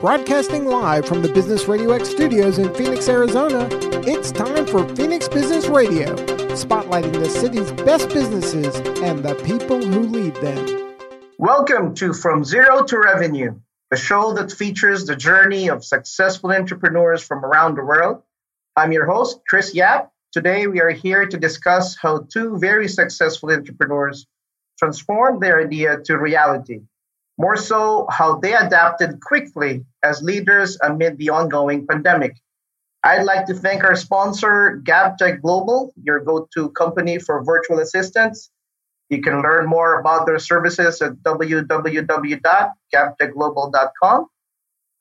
Broadcasting live from the Business Radio X studios in Phoenix, Arizona, it's time for Phoenix Business Radio, spotlighting the city's best businesses and the people who lead them. Welcome to From Zero to Revenue, a show that features the journey of successful entrepreneurs from around the world. I'm your host, Chris Yap. Today, we are here to discuss how two very successful entrepreneurs transformed their idea to reality. More so, how they adapted quickly as leaders amid the ongoing pandemic. I'd like to thank our sponsor, GabTech Global, your go to company for virtual assistants. You can learn more about their services at www.gabtechglobal.com.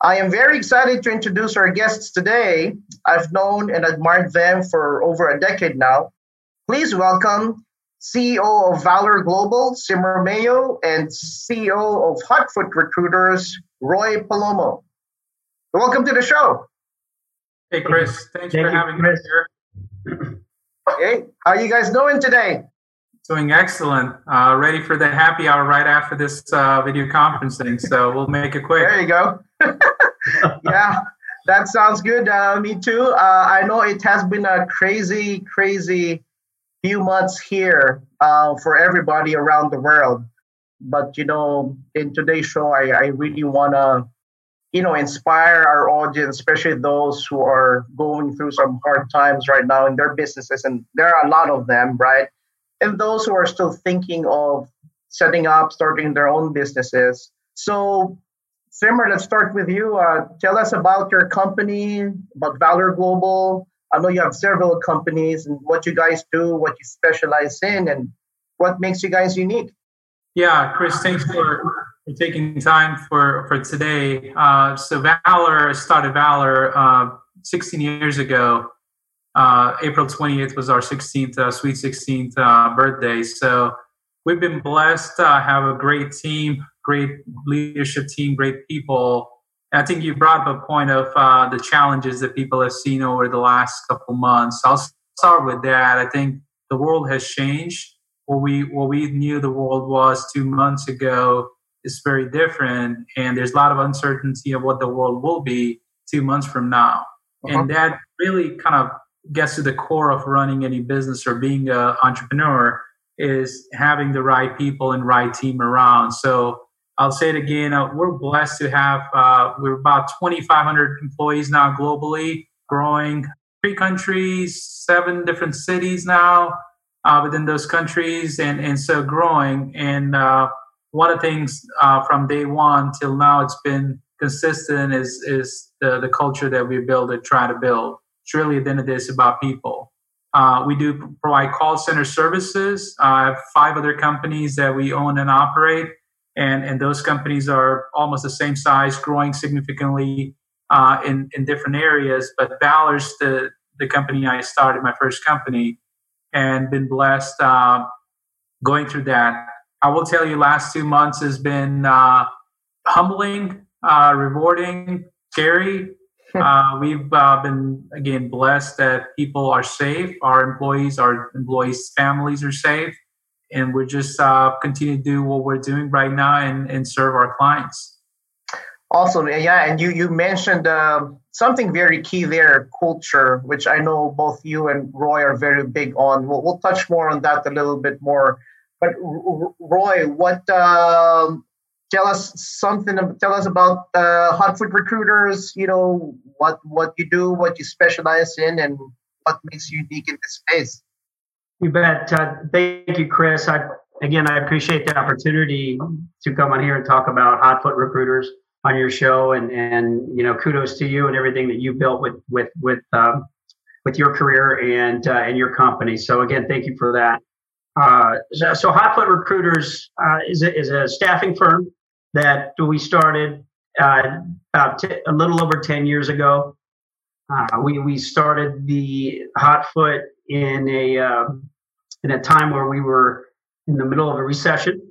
I am very excited to introduce our guests today. I've known and admired them for over a decade now. Please welcome CEO of Valor Global, Simmer Mayo, and CEO of Hotfoot Recruiters, Roy Palomo. Welcome to the show. Hey, Chris. Thanks Thank for you, having Chris. me here. hey, how are you guys doing today? Doing excellent. Uh, ready for the happy hour right after this uh, video conferencing. So we'll make it quick. There you go. yeah, that sounds good. Uh, me too. Uh, I know it has been a crazy, crazy few months here uh, for everybody around the world. But you know, in today's show, I, I really want to, you know, inspire our audience, especially those who are going through some hard times right now in their businesses, and there are a lot of them, right? And those who are still thinking of setting up, starting their own businesses. So, Simmer, let's start with you. Uh, tell us about your company, about Valor Global, I know you have several companies and what you guys do, what you specialize in, and what makes you guys unique. Yeah, Chris, thanks for, for taking time for, for today. Uh, so, Valor started Valor uh, 16 years ago. Uh, April 20th was our 16th, uh, sweet 16th uh, birthday. So, we've been blessed to have a great team, great leadership team, great people I think you brought up a point of uh, the challenges that people have seen over the last couple months. I'll start with that. I think the world has changed. What we what we knew the world was two months ago is very different, and there's a lot of uncertainty of what the world will be two months from now. Uh-huh. And that really kind of gets to the core of running any business or being an entrepreneur is having the right people and right team around. So I'll say it again. Uh, we're blessed to have, uh, we're about 2,500 employees now globally, growing three countries, seven different cities now uh, within those countries, and, and so growing. And uh, one of the things uh, from day one till now, it's been consistent is, is the, the culture that we build and try to build. It's really at the end of this about people. Uh, we do provide call center services. I have five other companies that we own and operate and and those companies are almost the same size, growing significantly uh, in in different areas. But Valor's the the company I started, my first company, and been blessed uh, going through that. I will tell you, last two months has been uh, humbling, uh, rewarding, scary. Uh, we've uh, been again blessed that people are safe, our employees, our employees' families are safe and we're just uh, continue to do what we're doing right now and, and serve our clients. Awesome, yeah, and you you mentioned uh, something very key there, culture, which I know both you and Roy are very big on. We'll, we'll touch more on that a little bit more. But Roy, what uh, tell us something? Tell us about uh, Hotfoot Recruiters. You know what what you do, what you specialize in, and what makes you unique in this space. You bet. Thank you, Chris. I, again, I appreciate the opportunity to come on here and talk about Hotfoot recruiters on your show, and and you know, kudos to you and everything that you built with with with um, with your career and uh, and your company. So again, thank you for that. Uh, so, so Hotfoot Recruiters uh, is a, is a staffing firm that we started uh, about t- a little over ten years ago. Uh, we we started the Hotfoot in a um, in a time where we were in the middle of a recession,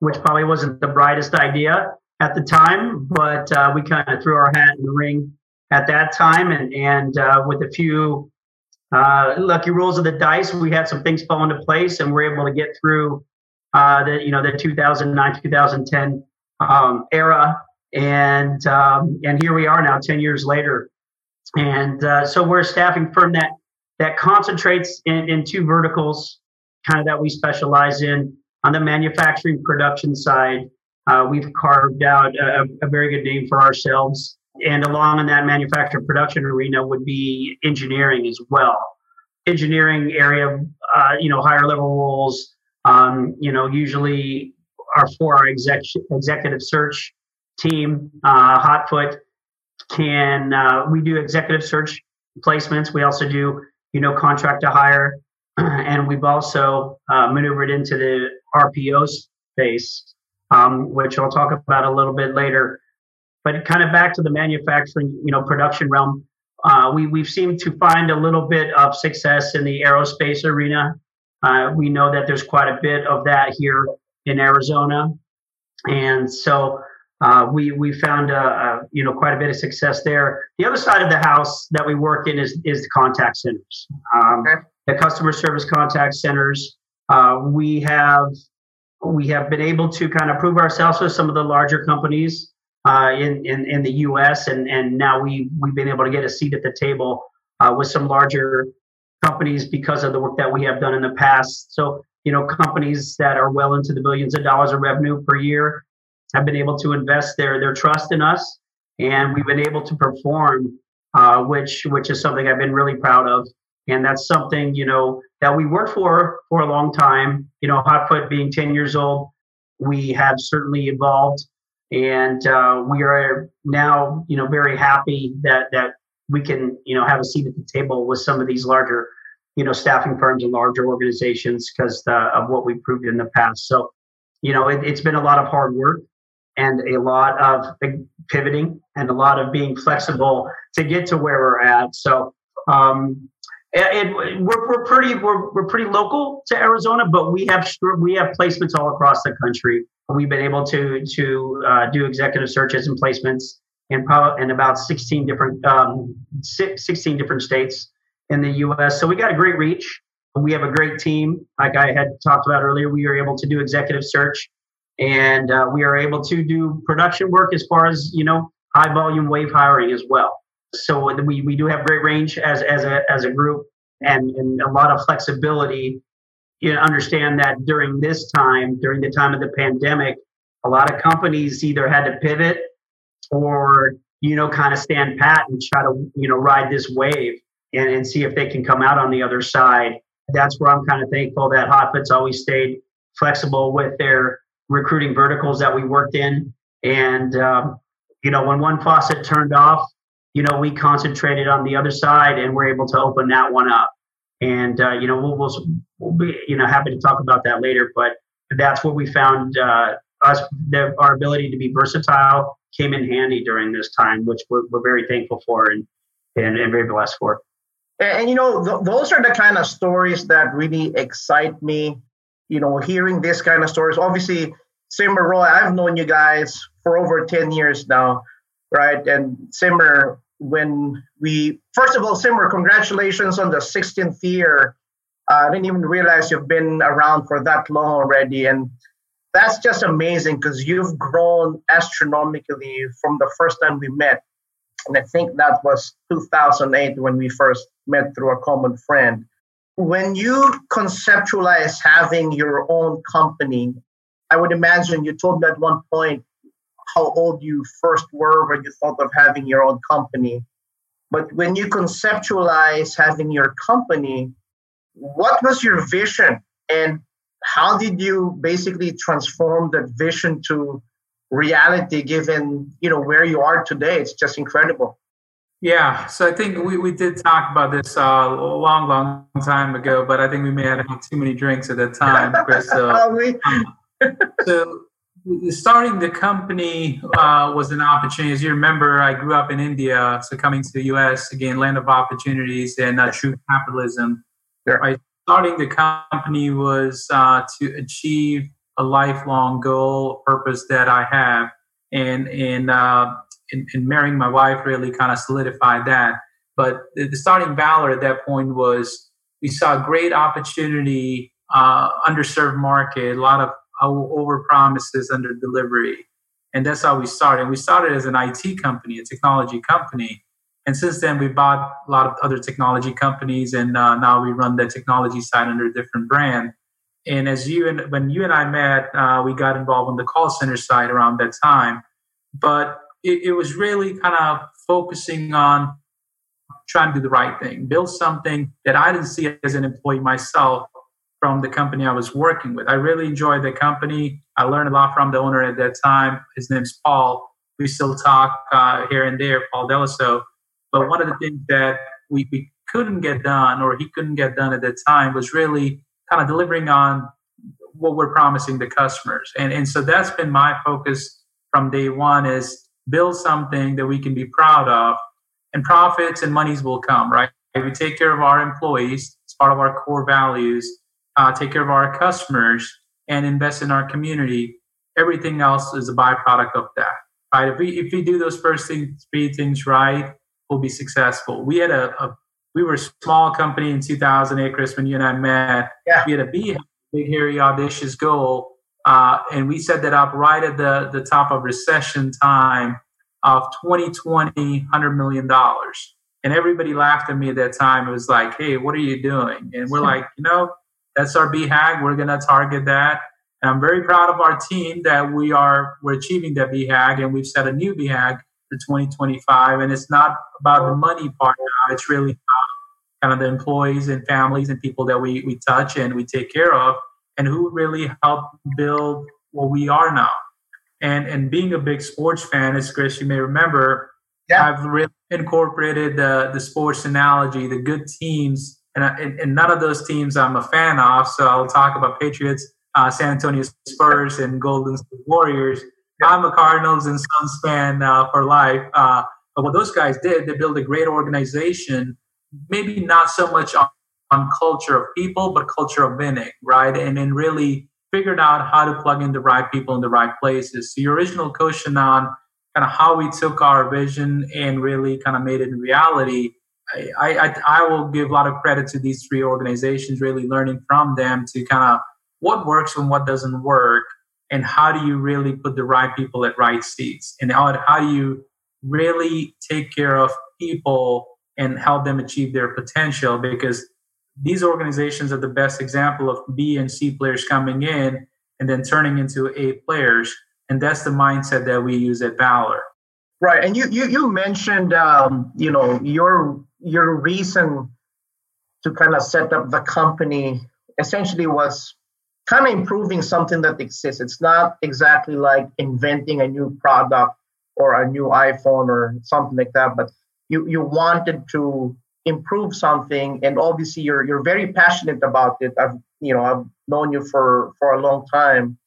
which probably wasn't the brightest idea at the time, but uh, we kind of threw our hat in the ring at that time, and and uh, with a few uh, lucky rolls of the dice, we had some things fall into place, and we're able to get through uh, the you know the 2009 2010 um, era. And um, and here we are now, ten years later, and uh, so we're staffing firm that that concentrates in, in two verticals, kind of that we specialize in. On the manufacturing production side, uh, we've carved out a, a, very good name for ourselves. And along in that manufacturing production arena would be engineering as well. Engineering area, uh, you know, higher level roles, um, you know, usually are for our exec- executive search team. Uh, Hotfoot can, uh, we do executive search placements. We also do you know, contract to hire. And we've also uh, maneuvered into the RPO space, um, which I'll talk about a little bit later. But kind of back to the manufacturing, you know, production realm, uh, we, we've seemed to find a little bit of success in the aerospace arena. Uh, we know that there's quite a bit of that here in Arizona. And so uh, we we found uh, uh, you know quite a bit of success there. The other side of the house that we work in is is the contact centers, um, okay. the customer service contact centers. Uh, we have we have been able to kind of prove ourselves with some of the larger companies uh, in, in in the U.S. and and now we we've been able to get a seat at the table uh, with some larger companies because of the work that we have done in the past. So you know companies that are well into the billions of dollars of revenue per year have been able to invest their their trust in us, and we've been able to perform, uh, which which is something I've been really proud of. And that's something you know that we worked for for a long time. You know, Hotfoot being 10 years old, we have certainly evolved, and uh, we are now you know very happy that that we can you know have a seat at the table with some of these larger you know staffing firms and larger organizations because uh, of what we've proved in the past. So you know it, has been a lot of hard work and a lot of pivoting and a lot of being flexible to get to where we're at. So um, we're, we're pretty we're, we're pretty local to Arizona, but we have we have placements all across the country. We've been able to to uh, do executive searches and placements in in about 16 different um, 16 different states in the U.S. So we got a great reach. We have a great team. Like I had talked about earlier, we were able to do executive search and uh, we are able to do production work as far as you know high volume wave hiring as well. So we, we do have great range as, as, a, as a group and, and a lot of flexibility. You understand that during this time during the time of the pandemic a lot of companies either had to pivot or you know kind of stand pat and try to you know ride this wave and, and see if they can come out on the other side. That's where i'm kind of thankful that hotfoot's always stayed flexible with their recruiting verticals that we worked in. And, um, you know, when one faucet turned off, you know, we concentrated on the other side and we're able to open that one up. And, uh, you know, we'll, we'll, we'll, be, you know, happy to talk about that later. But that's what we found uh, us, our ability to be versatile came in handy during this time, which we're, we're very thankful for and, and, and very blessed for. And, you know, th- those are the kind of stories that really excite me you know, hearing this kind of stories. Obviously, Simmer Roy, I've known you guys for over 10 years now, right? And Simmer, when we, first of all, Simmer, congratulations on the 16th year. Uh, I didn't even realize you've been around for that long already. And that's just amazing because you've grown astronomically from the first time we met. And I think that was 2008 when we first met through a common friend when you conceptualize having your own company, I would imagine you told me at one point how old you first were when you thought of having your own company. But when you conceptualize having your company, what was your vision? And how did you basically transform that vision to reality given you know where you are today? It's just incredible yeah, so I think we, we did talk about this uh, a long, long time ago, but I think we may have had too many drinks at that time, Chris. So, um, so starting the company uh, was an opportunity. As you remember, I grew up in India, so coming to the U.S. again, land of opportunities and uh, true capitalism. Sure. Right? Starting the company was uh, to achieve a lifelong goal, purpose that I have, and and uh, in, in marrying my wife really kind of solidified that. But the, the starting Valor at that point was we saw a great opportunity, uh, underserved market, a lot of over promises under delivery. And that's how we started. We started as an IT company, a technology company. And since then, we bought a lot of other technology companies, and uh, now we run the technology side under a different brand. And as you and when you and I met, uh, we got involved on the call center side around that time. But it, it was really kind of focusing on trying to do the right thing, build something that I didn't see as an employee myself from the company I was working with. I really enjoyed the company. I learned a lot from the owner at that time. His name's Paul. We still talk uh, here and there, Paul Delaso. But one of the things that we, we couldn't get done or he couldn't get done at that time was really kind of delivering on what we're promising the customers. And, and so that's been my focus from day one is build something that we can be proud of and profits and monies will come, right? We take care of our employees, it's part of our core values, uh, take care of our customers and invest in our community. Everything else is a byproduct of that, right? If we, if we do those first things, three things right, we'll be successful. We had a, a we were a small company in 2008, Chris, when you and I met. Yeah. We had a big, big, hairy, audacious goal. Uh, and we set that up right at the, the top of recession time of 2020, $100 million. And everybody laughed at me at that time. It was like, hey, what are you doing? And we're like, you know, that's our BHAG. We're going to target that. And I'm very proud of our team that we are we're achieving that BHAG and we've set a new BHAG for 2025. And it's not about the money part now. It's really about kind of the employees and families and people that we, we touch and we take care of and who really helped build what we are now. And and being a big sports fan, as Chris, you may remember, yeah. I've really incorporated the the sports analogy, the good teams, and, and, and none of those teams I'm a fan of. So I'll talk about Patriots, uh, San Antonio Spurs, and Golden State Warriors. Yeah. I'm a Cardinals and Suns fan uh, for life. Uh, but what those guys did, they built a great organization. Maybe not so much on, on culture of people, but culture of winning, right? And then really figured out how to plug in the right people in the right places. So your original question on kind of how we took our vision and really kind of made it a reality. I, I, I will give a lot of credit to these three organizations, really learning from them to kind of what works and what doesn't work, and how do you really put the right people at right seats, and how, how do you really take care of people and help them achieve their potential because these organizations are the best example of B and C players coming in and then turning into A players. And that's the mindset that we use at Valor. Right. And you you, you mentioned um, you know your your reason to kind of set up the company essentially was kind of improving something that exists. It's not exactly like inventing a new product or a new iPhone or something like that, but you you wanted to improve something and obviously you're you're very passionate about it. I've you know i've known you for for a long time.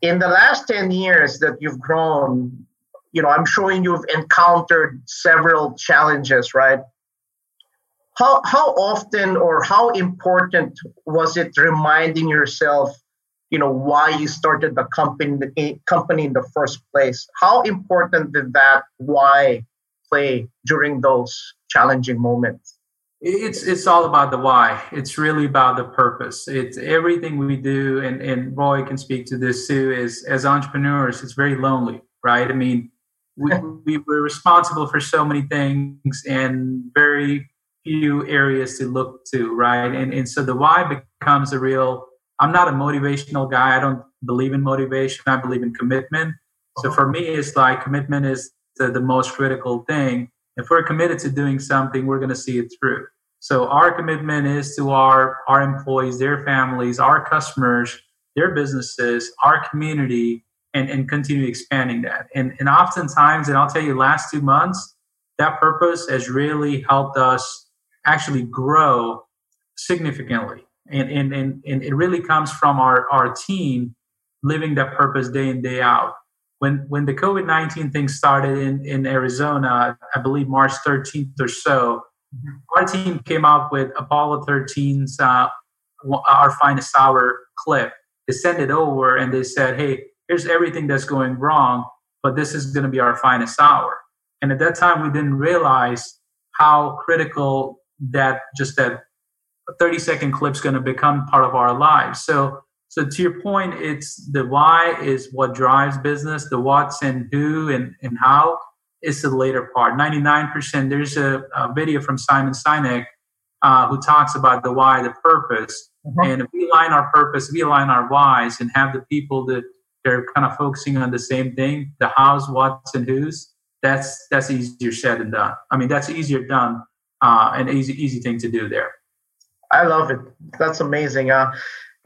In the last 10 years that you've grown you know i'm sure you've encountered several challenges right? How how often or how important was it reminding yourself you know why you started the company company in the first place? How important did that why play during those challenging moments? It's it's all about the why. It's really about the purpose. It's everything we do, and and Roy can speak to this too. Is as entrepreneurs, it's very lonely, right? I mean, we, we we're responsible for so many things and very few areas to look to, right? And and so the why becomes a real. I'm not a motivational guy. I don't believe in motivation. I believe in commitment. So uh-huh. for me, it's like commitment is the, the most critical thing if we're committed to doing something, we're going to see it through. So our commitment is to our our employees, their families, our customers, their businesses, our community, and, and continue expanding that. And and oftentimes, and I'll tell you, last two months, that purpose has really helped us actually grow significantly. And and and, and it really comes from our, our team living that purpose day in, day out when when the COVID nineteen thing started in in Arizona, I believe March thirteenth or so, mm-hmm. our team came up with Apollo 13's uh, our finest hour clip. They sent it over and they said, "Hey, here's everything that's going wrong, but this is going to be our finest hour." And at that time, we didn't realize how critical that just that 30 second clip's going to become part of our lives. So So to your point, it's the why is what drives business. The what's and who and, and how is the later part. 99%. There's a, a video from Simon Sinek uh, who talks about the why, the purpose. Mm-hmm. And if we align our purpose, we align our whys and have the people that they're kind of focusing on the same thing, the hows, what's, and who's, that's that's easier said than done. I mean, that's easier done uh, and easy easy thing to do there. I love it. That's amazing. Uh,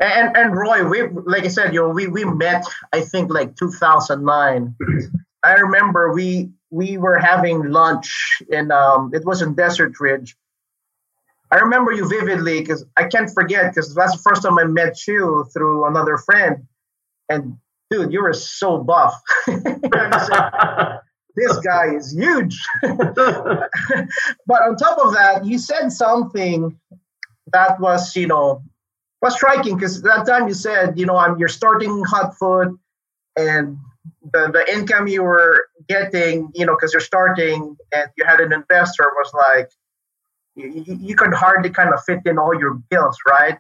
and and Roy, we like I said, you know, we we met I think like 2009. I remember we we were having lunch in um it was in Desert Ridge. I remember you vividly because I can't forget because that's the first time I met you through another friend. And dude, you were so buff. this guy is huge. but on top of that, you said something that was, you know, was striking because that time you said, you know, I'm you're starting hot foot and the, the income you were getting, you know, because you're starting and you had an investor was like you, you could hardly kind of fit in all your bills, right?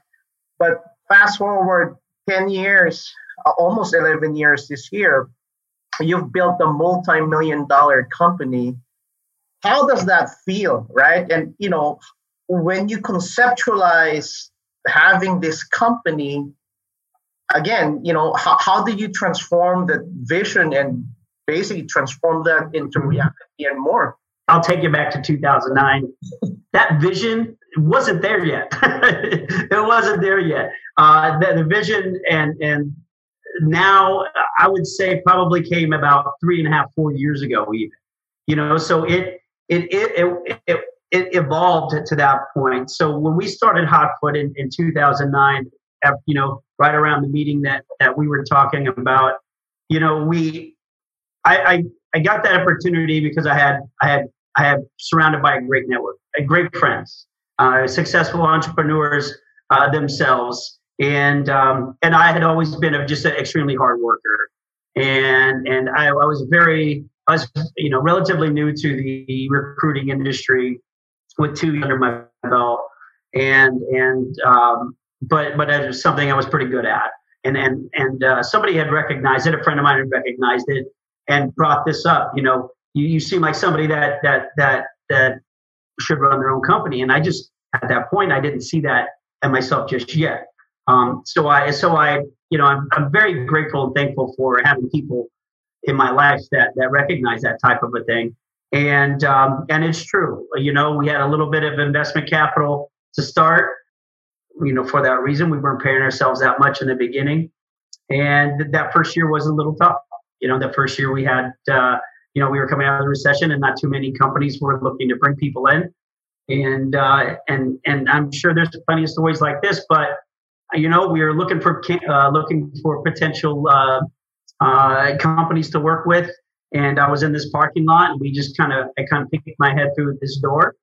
But fast forward 10 years, almost 11 years this year, you've built a multi-million dollar company how does that feel right and you know when you conceptualize having this company again you know how, how do you transform the vision and basically transform that into reality and more? I'll take you back to 2009 that vision wasn't there yet. It wasn't there yet. Uh, the, the vision and and now I would say probably came about three and a half, four years ago, even. You know, so it it it it, it, it evolved to that point. So when we started Hotfoot in, in 2009, you know, right around the meeting that that we were talking about, you know, we I I, I got that opportunity because I had I had I had surrounded by a great network, great friends, uh, successful entrepreneurs uh, themselves. And um, and I had always been a, just an extremely hard worker, and and I, I, was very I was you know relatively new to the recruiting industry with two under my belt, and and um, but but it was something I was pretty good at, and and and uh, somebody had recognized it, a friend of mine had recognized it, and brought this up. You know, you, you seem like somebody that that that that should run their own company, and I just at that point I didn't see that in myself just yet. Um, so I, so I, you know, I'm, I'm very grateful and thankful for having people in my life that that recognize that type of a thing. And um, and it's true. You know, we had a little bit of investment capital to start. You know, for that reason, we weren't paying ourselves that much in the beginning, and that first year was a little tough. You know, the first year we had, uh, you know, we were coming out of the recession, and not too many companies were looking to bring people in. And uh, and and I'm sure there's plenty of stories like this, but you know, we are looking for uh, looking for potential uh, uh, companies to work with. And I was in this parking lot, and we just kind of I kind of peeked my head through this door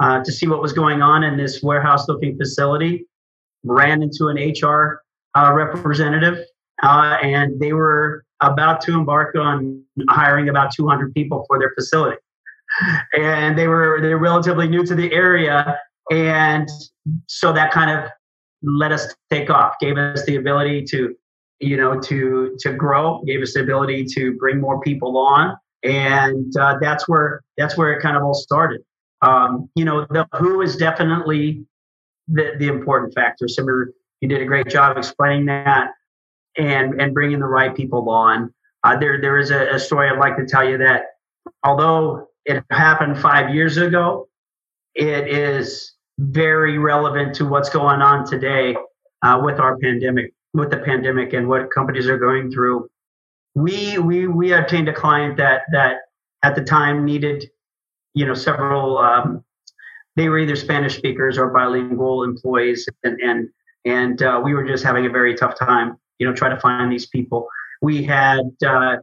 uh, to see what was going on in this warehouse-looking facility. Ran into an HR uh, representative, uh, and they were about to embark on hiring about 200 people for their facility. And they were they're relatively new to the area, and so that kind of let us take off, gave us the ability to, you know, to to grow, gave us the ability to bring more people on, and uh, that's where that's where it kind of all started. Um, you know, the who is definitely the the important factor. Simmer, you did a great job explaining that, and and bringing the right people on. Uh, there there is a, a story I'd like to tell you that although it happened five years ago, it is very relevant to what's going on today uh, with our pandemic, with the pandemic, and what companies are going through. We we we obtained a client that that at the time needed, you know, several. Um, they were either Spanish speakers or bilingual employees, and and and uh, we were just having a very tough time, you know, trying to find these people. We had uh,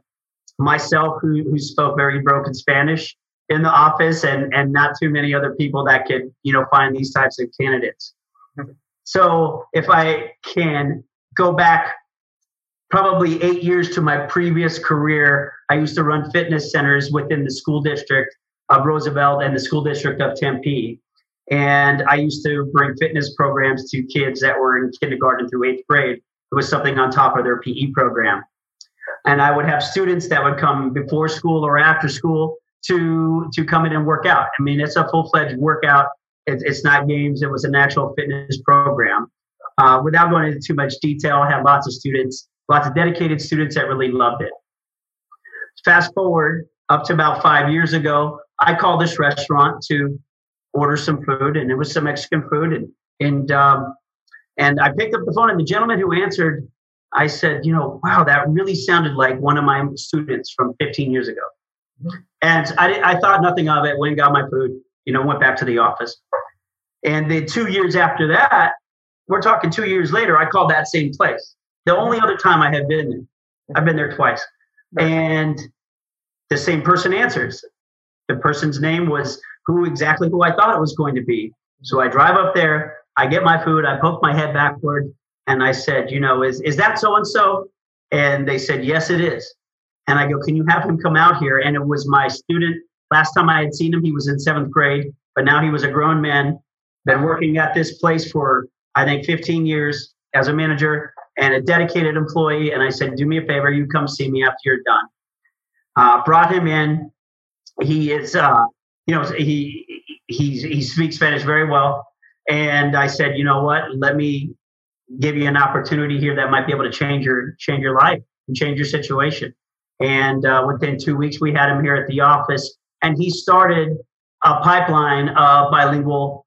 myself who who spoke very broken Spanish in the office and and not too many other people that could you know find these types of candidates so if i can go back probably eight years to my previous career i used to run fitness centers within the school district of roosevelt and the school district of tempe and i used to bring fitness programs to kids that were in kindergarten through eighth grade it was something on top of their PE program. And I would have students that would come before school or after school to to come in and work out. I mean, it's a full fledged workout. It, it's not games. It was a natural fitness program. Uh, without going into too much detail, I had lots of students, lots of dedicated students that really loved it. Fast forward up to about five years ago, I called this restaurant to order some food, and it was some Mexican food, and and um, and I picked up the phone, and the gentleman who answered, I said, you know, wow, that really sounded like one of my students from 15 years ago. And I, I thought nothing of it. Went and got my food. You know, went back to the office. And then two years after that, we're talking two years later, I called that same place. The only other time I had been there, I've been there twice. And the same person answers. The person's name was who exactly who I thought it was going to be. So I drive up there, I get my food, I poke my head backward, and I said, you know, is is that so and so? And they said, yes, it is. And I go, can you have him come out here? And it was my student. Last time I had seen him, he was in seventh grade, but now he was a grown man, been working at this place for I think 15 years as a manager and a dedicated employee. And I said, do me a favor, you come see me after you're done. Uh, brought him in. He is, uh, you know, he he he speaks Spanish very well. And I said, you know what? Let me give you an opportunity here that might be able to change your change your life and change your situation. And uh, within two weeks, we had him here at the office, and he started a pipeline of bilingual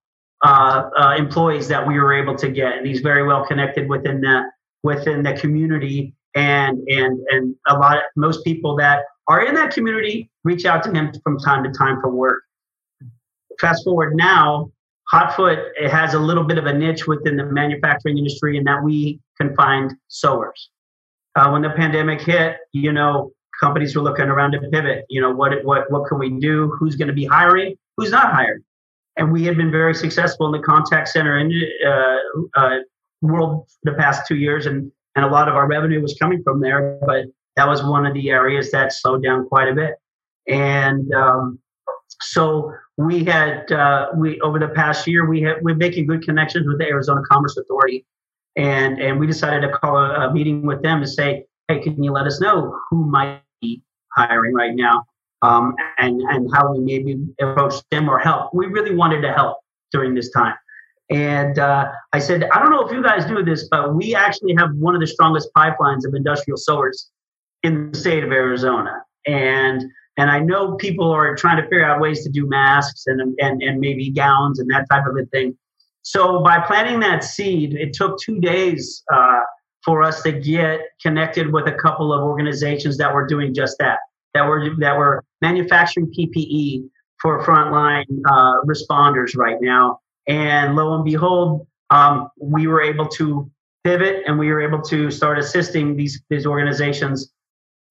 uh, uh, employees that we were able to get. And he's very well connected within the within the community, and and and a lot of most people that are in that community reach out to him from time to time for work. Fast forward now, Hotfoot it has a little bit of a niche within the manufacturing industry in that we can find sewers. Uh, when the pandemic hit, you know, companies were looking around to pivot. You know, what what what can we do? Who's going to be hiring? Who's not hiring? And we had been very successful in the contact center in, uh, uh, world the past two years, and and a lot of our revenue was coming from there. But that was one of the areas that slowed down quite a bit. And um, so we had uh, we over the past year we have we're making good connections with the Arizona Commerce Authority, and and we decided to call a, a meeting with them to say, hey, can you let us know who might be hiring right now, um, and and how we maybe approach them or help. We really wanted to help during this time. And uh, I said, I don't know if you guys do this, but we actually have one of the strongest pipelines of industrial sewers in the state of Arizona. And and I know people are trying to figure out ways to do masks and, and, and maybe gowns and that type of a thing. So by planting that seed, it took two days uh, for us to get connected with a couple of organizations that were doing just that, that were that were manufacturing PPE for frontline uh, responders right now. And lo and behold, um, we were able to pivot and we were able to start assisting these these organizations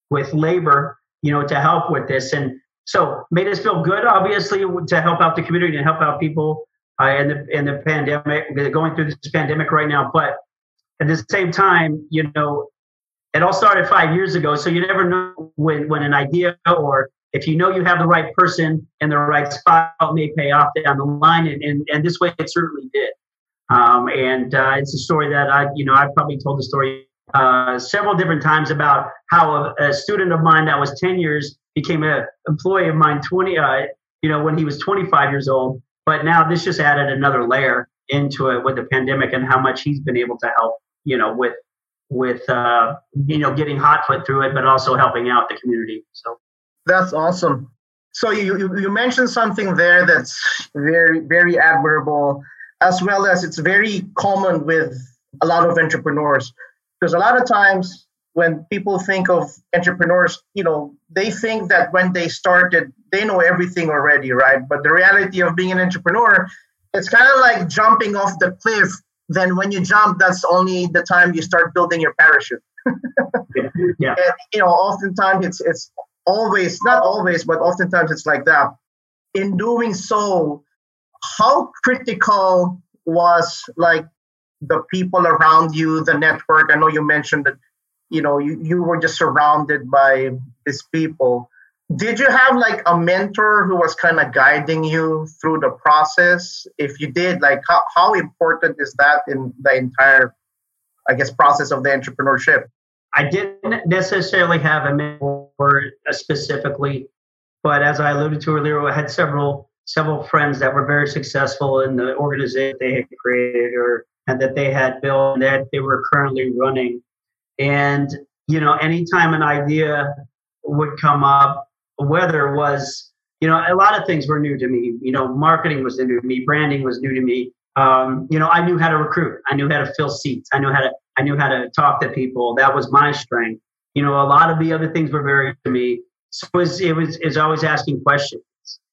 with labor you know, to help with this. And so made us feel good, obviously, to help out the community and help out people uh, in the in the pandemic, going through this pandemic right now. But at the same time, you know, it all started five years ago. So you never know when when an idea or if you know you have the right person in the right spot, may pay off down the line. And and, and this way, it certainly did. Um, and uh, it's a story that I, you know, I've probably told the story uh, several different times about how a, a, student of mine that was 10 years became an employee of mine 20 uh, you know when he was 25 years old but now this just added another layer into it with the pandemic and how much he's been able to help you know with with uh, you know getting hot foot through it but also helping out the community so that's awesome so you, you, mentioned something there that's very very admirable as well as it's very common with a lot of entrepreneurs because a lot of times when people think of entrepreneurs, you know, they think that when they started, they know everything already, right? But the reality of being an entrepreneur, it's kind of like jumping off the cliff. Then when you jump, that's only the time you start building your parachute. yeah. yeah. And, you know, oftentimes it's it's always not always, but oftentimes it's like that. In doing so, how critical was like the people around you, the network. I know you mentioned that, you know, you, you were just surrounded by these people. Did you have like a mentor who was kind of guiding you through the process? If you did, like how, how important is that in the entire I guess, process of the entrepreneurship? I didn't necessarily have a mentor uh, specifically, but as I alluded to earlier, I had several several friends that were very successful in the organization they had created or and that they had built and that they were currently running. And you know, anytime an idea would come up, whether was you know, a lot of things were new to me. You know, marketing was new to me, branding was new to me. Um, you know, I knew how to recruit. I knew how to fill seats. I knew how to I knew how to talk to people. That was my strength. You know, a lot of the other things were very to me. So it was it was is always asking questions.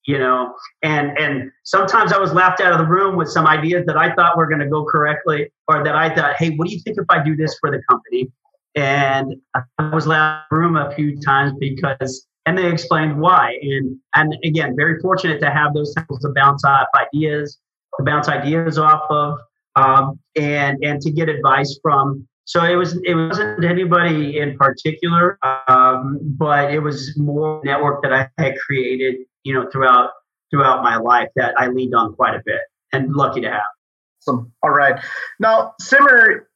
You know, and and sometimes I was laughed out of the room with some ideas that I thought were going to go correctly, or that I thought, hey, what do you think if I do this for the company? And I was laughed room a few times because and they explained why. And and again, very fortunate to have those types of bounce off ideas, to bounce ideas off of, um, and and to get advice from. So it was it wasn't anybody in particular, um, but it was more network that I had created, you know, throughout throughout my life that I leaned on quite a bit, and lucky to have. Awesome. All right. Now, Simmer,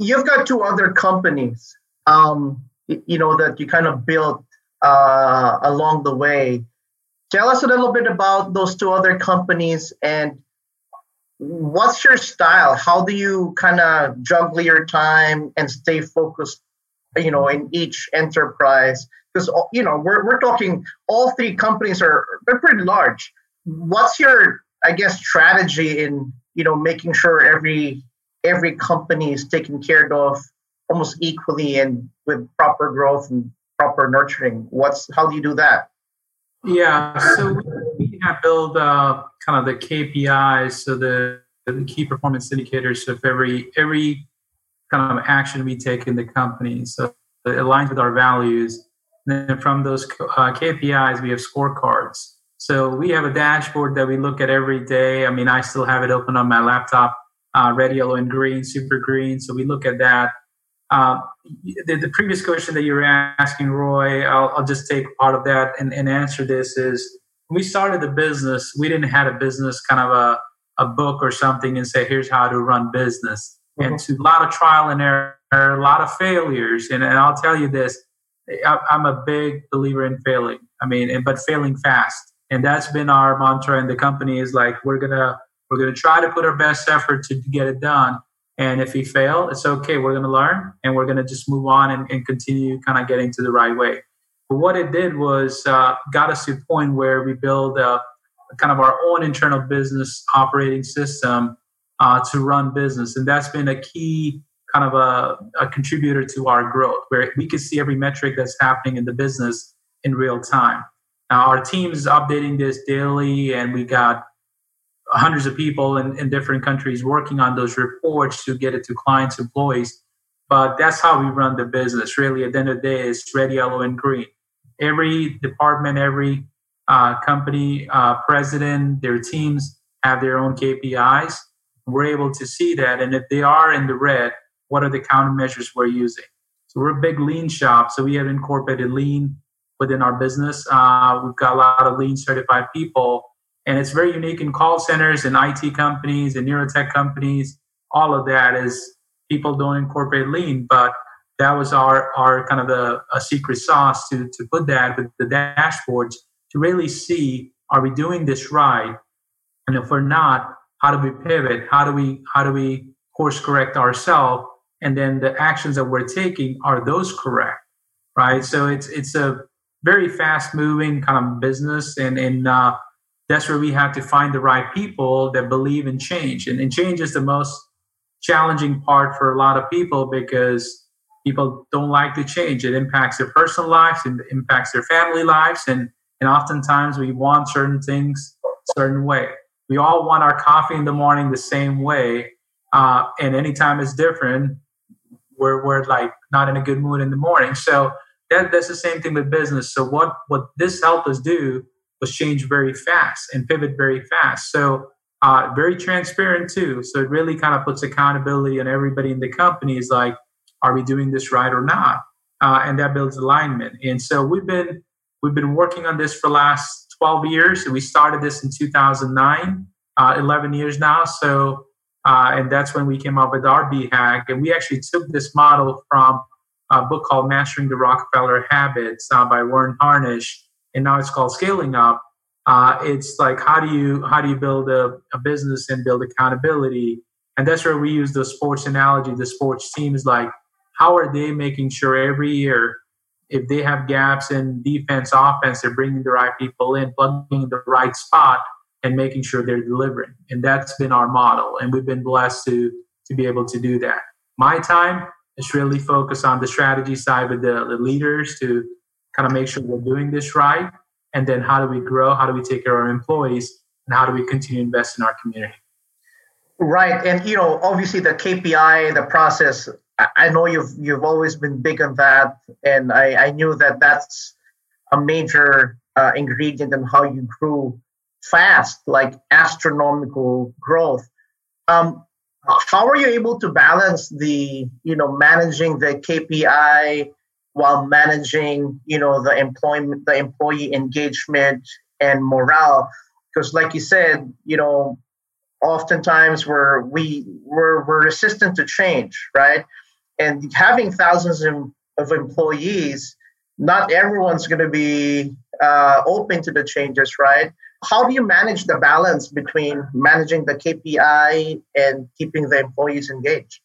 you've got two other companies, um, you know, that you kind of built uh, along the way. Tell us a little bit about those two other companies and what's your style? How do you kind of juggle your time and stay focused, you know, in each enterprise? Because you know, we're we're talking all three companies are they're pretty large. What's your I guess strategy in you know making sure every every company is taken care of almost equally and with proper growth and proper nurturing? What's how do you do that? Yeah, so we have built uh, kind of the KPIs, so the, the key performance indicators of every every kind of action we take in the company. So it aligns with our values. And then from those uh, KPIs, we have scorecards. So we have a dashboard that we look at every day. I mean, I still have it open on my laptop, uh, red, yellow, and green, super green. So we look at that. Uh, the, the, previous question that you were asking, Roy, I'll, I'll just take part of that and, and, answer this is when we started the business, we didn't have a business kind of a, a book or something and say, here's how to run business. Mm-hmm. And to a lot of trial and error, a lot of failures. And, and I'll tell you this, I, I'm a big believer in failing. I mean, but failing fast. And that's been our mantra in the company is like, we're going to, we're going to try to put our best effort to, to get it done and if we fail, it's okay. We're going to learn and we're going to just move on and, and, continue kind of getting to the right way. But what it did was uh, got us to a point where we build a, kind of our own internal business operating system uh, to run business. And that's been a key kind of a, a contributor to our growth where we can see every metric that's happening in the business in real time. Now, our team is updating this daily and we got hundreds of people in, in different countries working on those reports to get it to clients, employees. But that's how we run the business. Really, at the end of the day, it's red, yellow, and green. Every department, every uh, company, uh, president, their teams have their own KPIs. We're able to see that. And if they are in the red, what are the countermeasures we're using? So we're a big lean shop. So we have incorporated lean within our business. Uh, we've got a lot of lean certified people and it's very unique in call centers and IT companies and neurotech companies. All of that is people don't incorporate lean, but that was our, our kind of a secret sauce to, to put that with the dashboards to really see are we doing this right? And if we're not, how do we pivot? How do we how do we course correct ourselves? And then the actions that we're taking are those correct? Right. So it's it's a very fast moving kind of business and and uh, that's where we have to find the right people that believe in change. And, and change is the most challenging part for a lot of people because people don't like to change. It impacts their personal lives, and impacts their family lives, and, and oftentimes we want certain things a certain way. We all want our coffee in the morning the same way, uh, and anytime it's different, we're, we're like not in a good mood in the morning. So that, that's the same thing with business. So what what this helped us do was change very fast and pivot very fast. So uh, very transparent too. So it really kind of puts accountability on everybody in the company. Is like, are we doing this right or not? Uh, and that builds alignment. And so we've been we've been working on this for last 12 years. We started this in 2009, uh, 11 years now. So Uh, and that's when we came up with our BHAG. And we actually took this model from a book called Mastering the Rockefeller Habits uh, by Verne Harnish. And now it's called Scaling Up. Uh, it's like how do you how do you build a, a business and build accountability? And that's where we use the sports analogy. The sports team is like, how are they making sure every year if they have gaps in defense, offense, they're bringing the right people in, plugging the right spot, and making sure they're delivering. And that's been our model, and we've been blessed to to be able to do that. My time is really focused on the strategy side with the, the leaders to kind of make sure we're doing this right, and then how do we grow? How do we take care of our employees? And how do we continue to invest in our community? Right, and you know, obviously the KPI, the process I know you've you've always been big on that, and I, I knew that that's a major uh, ingredient in how you grew fast, like astronomical growth. Um, how are you able to balance the you know managing the KPI while managing you know the employment, the employee engagement and morale? Because, like you said, you know, oftentimes we're we we're, we're resistant to change, right? and having thousands of, employees, not everyone's going to be uh, open to the changes, right? How do you manage the balance between managing the KPI and keeping the employees engaged?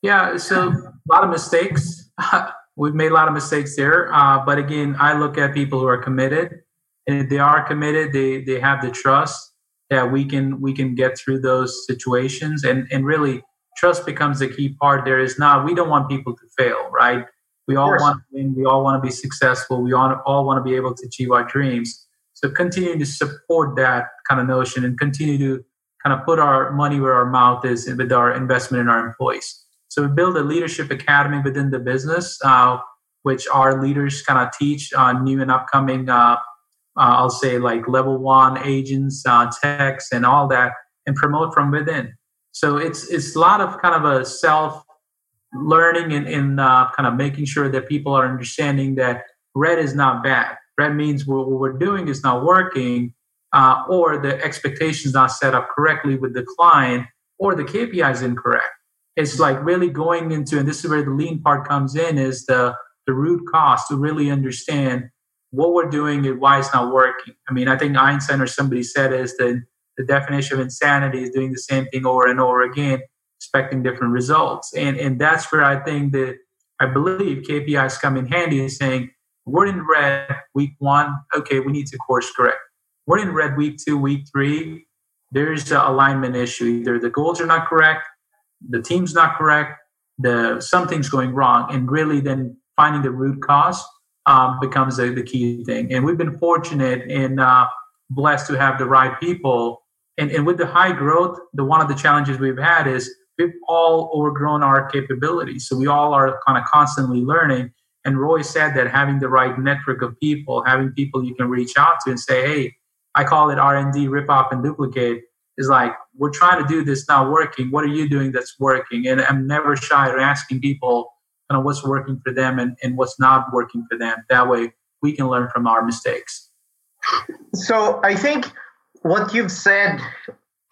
Yeah, so a lot of mistakes. We've made a lot of mistakes there. Uh, but again, I look at people who are committed. And if they are committed, they, they have the trust that we can we can get through those situations. And, and really trust becomes the key part there. Is not we don't want people to fail right? We all want to win. We all want to be successful. We all, all want to be able to achieve our dreams. So continue to support that kind of notion and continue to kind of put our money where our mouth is with our investment in our employees so we build a leadership academy within the business uh, which our leaders kind of teach on new and upcoming uh, uh, i'll say like level one agents uh, techs and all that and promote from within so it's it's a lot of kind of a self learning and, and uh, kind of making sure that people are understanding that red is not bad. Red means what we're doing is not working, uh, or the expectations not set up correctly with the client, or the KPI is incorrect. It's like really going into, and this is where the lean part comes in, is the the root cause to really understand what we're doing and why it's not working. I mean, I think Einstein or somebody said is that the definition of insanity is doing the same thing over and over again, expecting different results. And and that's where I think that I believe KPIs come in handy in saying we're in red week one, okay, we need to course correct. We're in red week two, week three. There's an alignment issue. Either the goals are not correct, the team's not correct, the something's going wrong, and really then finding the root cause um, becomes the, the key thing. And we've been fortunate and uh, blessed to have the right people and, and with the high growth, the one of the challenges we've had is we've all overgrown our capabilities. So we all are kind of constantly learning. And Roy said that having the right network of people, having people you can reach out to and say, "Hey, I call it R and D, rip off and duplicate," is like we're trying to do this not working. What are you doing that's working? And I'm never shy of asking people kind of what's working for them and, and what's not working for them. That way, we can learn from our mistakes. So I think what you've said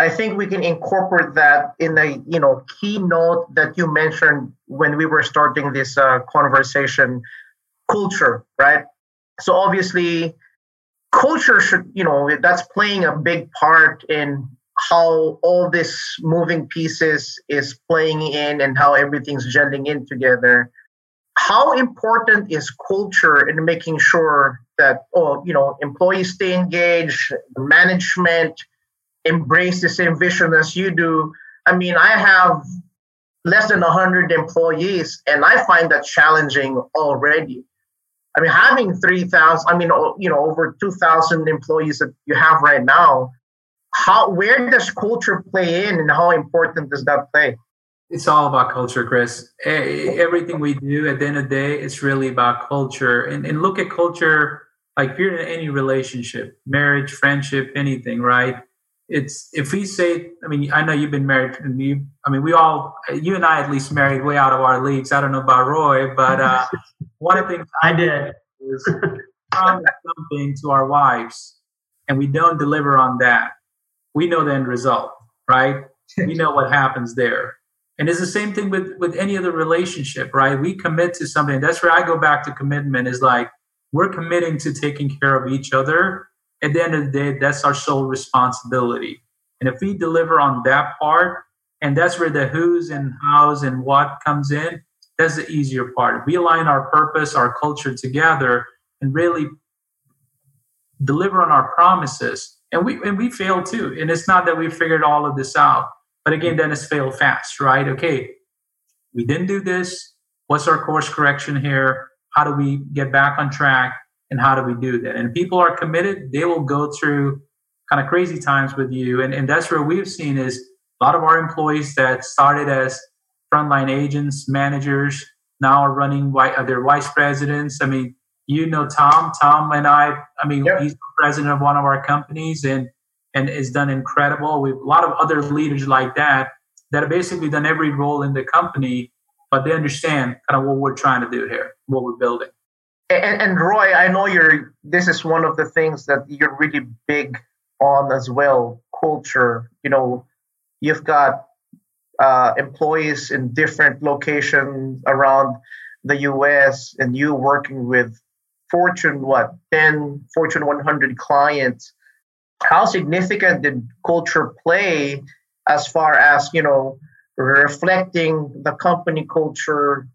i think we can incorporate that in the you know keynote that you mentioned when we were starting this uh, conversation culture right so obviously culture should you know that's playing a big part in how all this moving pieces is playing in and how everything's gelling in together. How important is culture in making sure that oh you know employees stay engaged management embrace the same vision as you do? I mean i have less than 100 employees and i find that challenging already. I mean having 3000 i mean you know over 2000 employees that you have right now how where does culture play in and how important does that play it's all about culture, Chris. Everything we do at the end of the day, it's really about culture. And, and look at culture like if you're in any relationship, marriage, friendship, anything, right? It's if we say, I mean, I know you've been married, and you, I mean, we all, you and I at least married way out of our leagues. I don't know about Roy, but uh, one of the things I did is promise something to our wives, and we don't deliver on that. We know the end result, right? we know what happens there. And it's the same thing with with any other relationship, right? We commit to something. That's where I go back to commitment. Is like we're committing to taking care of each other. At the end of the day, that's our sole responsibility. And if we deliver on that part, and that's where the who's and how's and what comes in, that's the easier part. We align our purpose, our culture together, and really deliver on our promises, and we and we fail too. And it's not that we figured all of this out, but again, then it's fail fast, right? Okay, we didn't do this. What's our course correction here? How do we get back on track? And how do we do that? And people are committed, they will go through kind of crazy times with you. And, and that's where we've seen is a lot of our employees that started as frontline agents, managers, now are running their vice presidents. I mean, you know Tom. Tom and I. I mean, yep. he's the president of one of our companies, and and has done incredible. We've a lot of other leaders like that that have basically done every role in the company, but they understand kind of what we're trying to do here, what we're building. And, and Roy, I know you're. This is one of the things that you're really big on as well. Culture. You know, you've got uh, employees in different locations around the US and you working with Fortune, what, 10, Fortune 100 clients, how significant did culture play as far as, you know, reflecting the company culture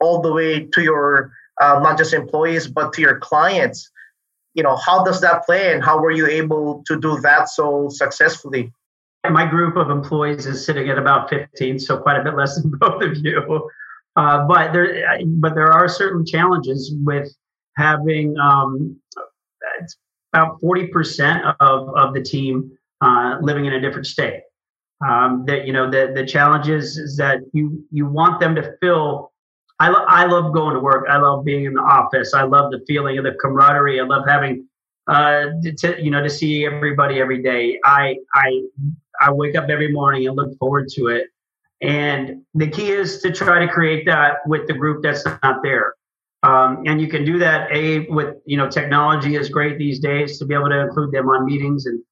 all the way to your, uh, not just employees, but to your clients? You know, how does that play and how were you able to do that so successfully? My group of employees is sitting at about 15, so quite a bit less than both of you. Uh, but there, but there are certain challenges with having um, about 40% of, of the team uh, living in a different state. Um, that you know the the challenge is, is that you you want them to feel. I lo- I love going to work. I love being in the office. I love the feeling of the camaraderie. I love having uh, to you know to see everybody every day. I I I wake up every morning and look forward to it. And the key is to try to create that with the group that's not there. Um, and you can do that a with you know technology is great these days to be able to include them on meetings and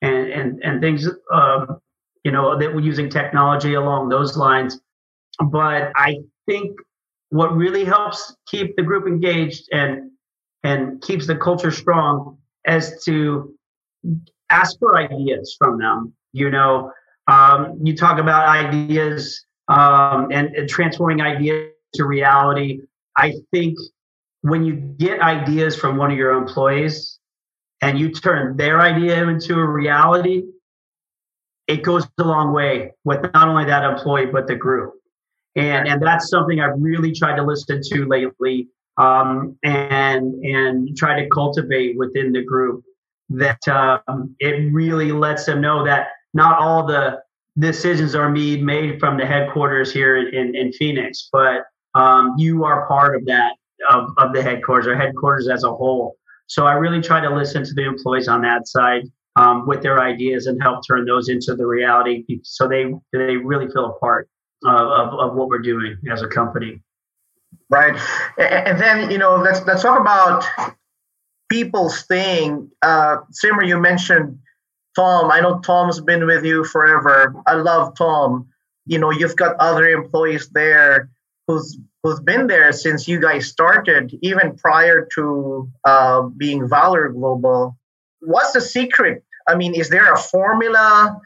and and, and things um, you know that we're using technology along those lines. But I think what really helps keep the group engaged and and keeps the culture strong is to ask for ideas from them. You know, um, you talk about ideas um, and, and transforming ideas to reality. I think when you get ideas from one of your employees and you turn their idea into a reality, it goes a long way with not only that employee but the group. And and that's something I've really tried to listen to lately, um, and and try to cultivate within the group that um, it really lets them know that not all the decisions are made made from the headquarters here in, in Phoenix, but um, you are part of that of, of the headquarters or headquarters as a whole. So I really try to listen to the employees on that side um, with their ideas and help turn those into the reality, so they they really feel a part of, of, of what we're doing as a company. Right, and then you know let's let's talk about people staying. Uh, Simmer, you mentioned Tom, I know Tom's been with you forever. I love Tom. You know, you've got other employees there who's who's been there since you guys started, even prior to uh, being Valor Global. What's the secret? I mean, is there a formula?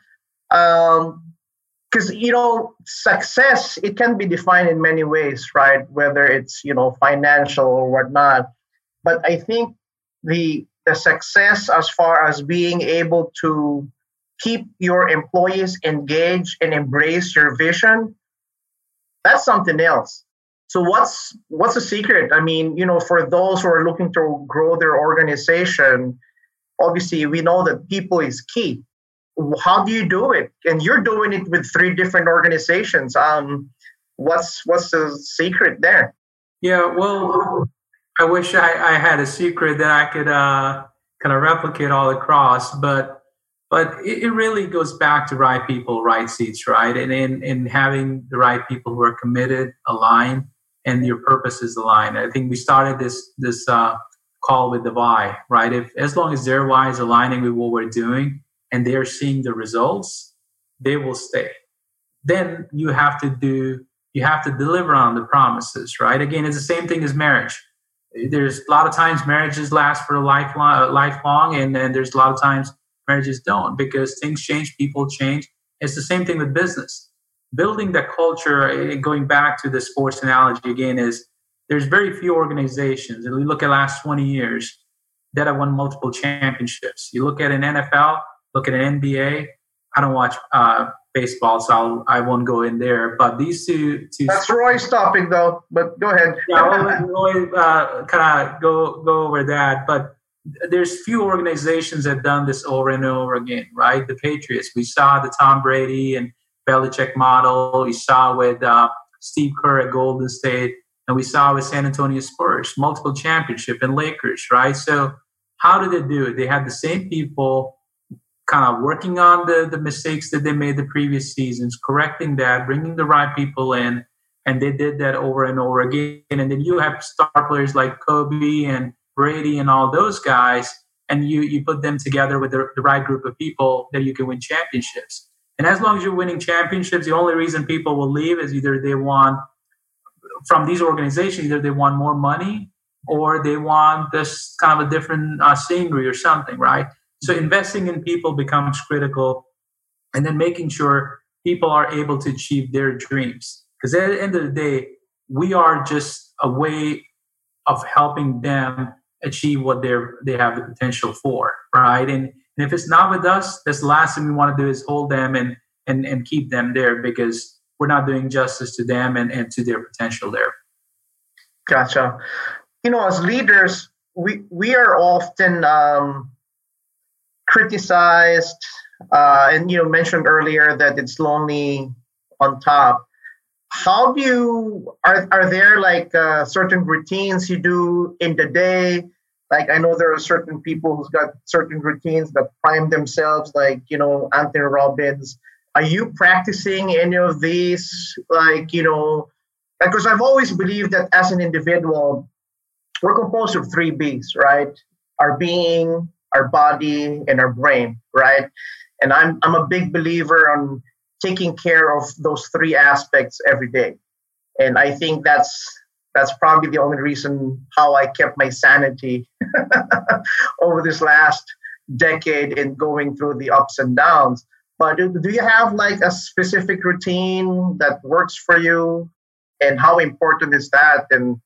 Because um, you know, success it can be defined in many ways, right? Whether it's you know financial or whatnot. But I think the the success as far as being able to keep your employees engaged and embrace your vision that's something else. So what's what's the secret? I mean you know for those who are looking to grow their organization obviously we know that people is key. How do you do it? And you're doing it with three different organizations. Um what's what's the secret there? Yeah well I wish I, I had a secret that I could uh, kind of replicate all across, but but it, it, really goes back to right people, right seats, right, and in in having the right people who are committed, aligned, and your purpose is aligned. I think we started this this uh, call with the why, right? If as long as their why is aligning with what we're doing and they're seeing the results, they will stay. Then you have to do, you have to deliver on the promises, right? Again, it's the same thing as marriage. There's a lot of times marriages last for a lifelong, lifelong and then there's a lot of times marriages don't because things change, people change. It's the same thing with business. Building that culture, eh, going back to the sports analogy again, is there's very few organizations, and we look at last 20 years that have won multiple championships. You look at an NFL, look at an NBA. I don't watch uh, baseball, so I'll, I will not go in there. But these two, two that's Roy's topic, though. But go ahead. yeah, I'll Roy uh, kind of go go over that. But there's few organizations that have done this over and over again, right? The Patriots. We saw the Tom Brady and Belichick model. We saw with uh, Steve Kerr at Golden State and we saw with San Antonio Spurs, multiple championship and Lakers, right? So how did they do it? They had the same people kind of working on the, the mistakes that they made the previous seasons, correcting that, bringing the right people in, and they did that over and over again. And then you have star players like Kobe and Brady and all those guys, and you you put them together with the, the right group of people that you can win championships. And as long as you're winning championships, the only reason people will leave is either they want from these organizations either they want more money or they want this kind of a different uh, scenery or something right so investing in people becomes critical and then making sure people are able to achieve their dreams because at the end of the day we are just a way of helping them achieve what they're they have the potential for right and, and if it's not with us that's the last thing we want to do is hold them and and, and keep them there because we're not doing justice to them and, and to their potential there. Gotcha. You know, as leaders, we we are often um, criticized, uh, and you know mentioned earlier that it's lonely on top. How do you are are there like uh, certain routines you do in the day? Like I know there are certain people who's got certain routines that prime themselves, like you know Anthony Robbins. Are you practicing any of these? Like you know because i've always believed that as an individual we're composed of three b's right? Our being our body and our brain right? And i'm i'm a big believer on taking care of those three aspects every day. And i think that's that's probably the only reason how i kept my sanity over this last decade in going through the ups and downs but do, do you have like a specific routine that works for you? And how important is that in,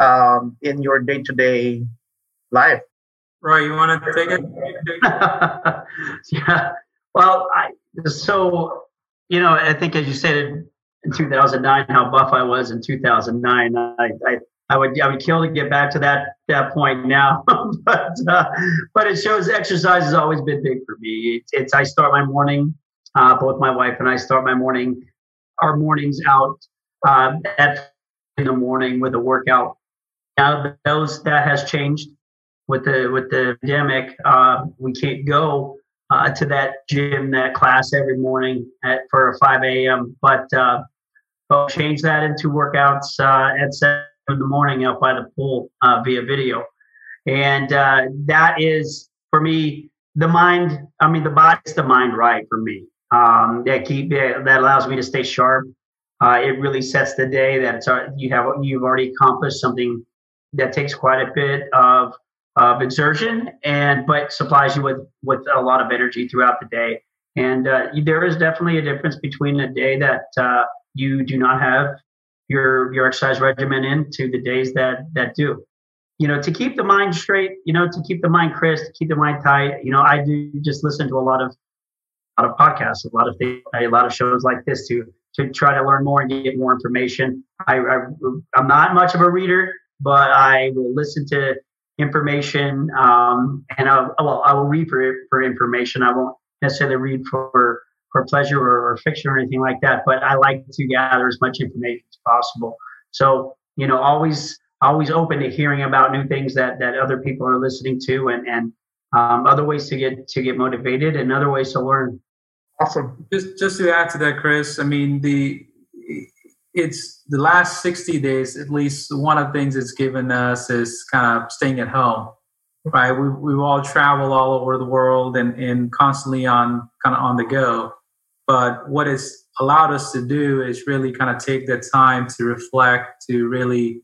um, in your day to day life? Roy, you want to take it? yeah. Well, I, so, you know, I think as you said in 2009, how buff I was in 2009, I, I, I would I would kill to get back to that that point now, but uh, but it shows exercise has always been big for me. It's, it's I start my morning, uh, both my wife and I start my morning our mornings out uh, at in the morning with a workout. Now those that has changed with the with the pandemic. Uh, we can't go uh, to that gym that class every morning at for 5 a.m. But uh, but change that into workouts at seven in the morning out by the pool uh, via video. And uh, that is, for me, the mind, I mean, the body's the mind right for me. Um, that keep that allows me to stay sharp. Uh, it really sets the day that it's, uh, you have you've already accomplished something that takes quite a bit of of exertion and but supplies you with with a lot of energy throughout the day. And uh, there is definitely a difference between a day that uh, you do not have your your exercise regimen into the days that that do you know to keep the mind straight you know to keep the mind crisp keep the mind tight you know i do just listen to a lot of a lot of podcasts a lot of things, a lot of shows like this to to try to learn more and get more information I, I i'm not much of a reader but i will listen to information um, and I'll, well, I will read for, for information i won't necessarily read for for pleasure or, or fiction or anything like that. But I like to gather as much information as possible. So you know, always always open to hearing about new things that that other people are listening to and and um, other ways to get to get motivated and other ways to learn. Awesome. Just just to add to that, Chris. I mean the it's the last 60 days at least one of the things it's given us is kind of staying at home right we, we all travel all over the world and, and constantly on kind of on the go But what it's allowed us to do is really kind of take that time to reflect, to really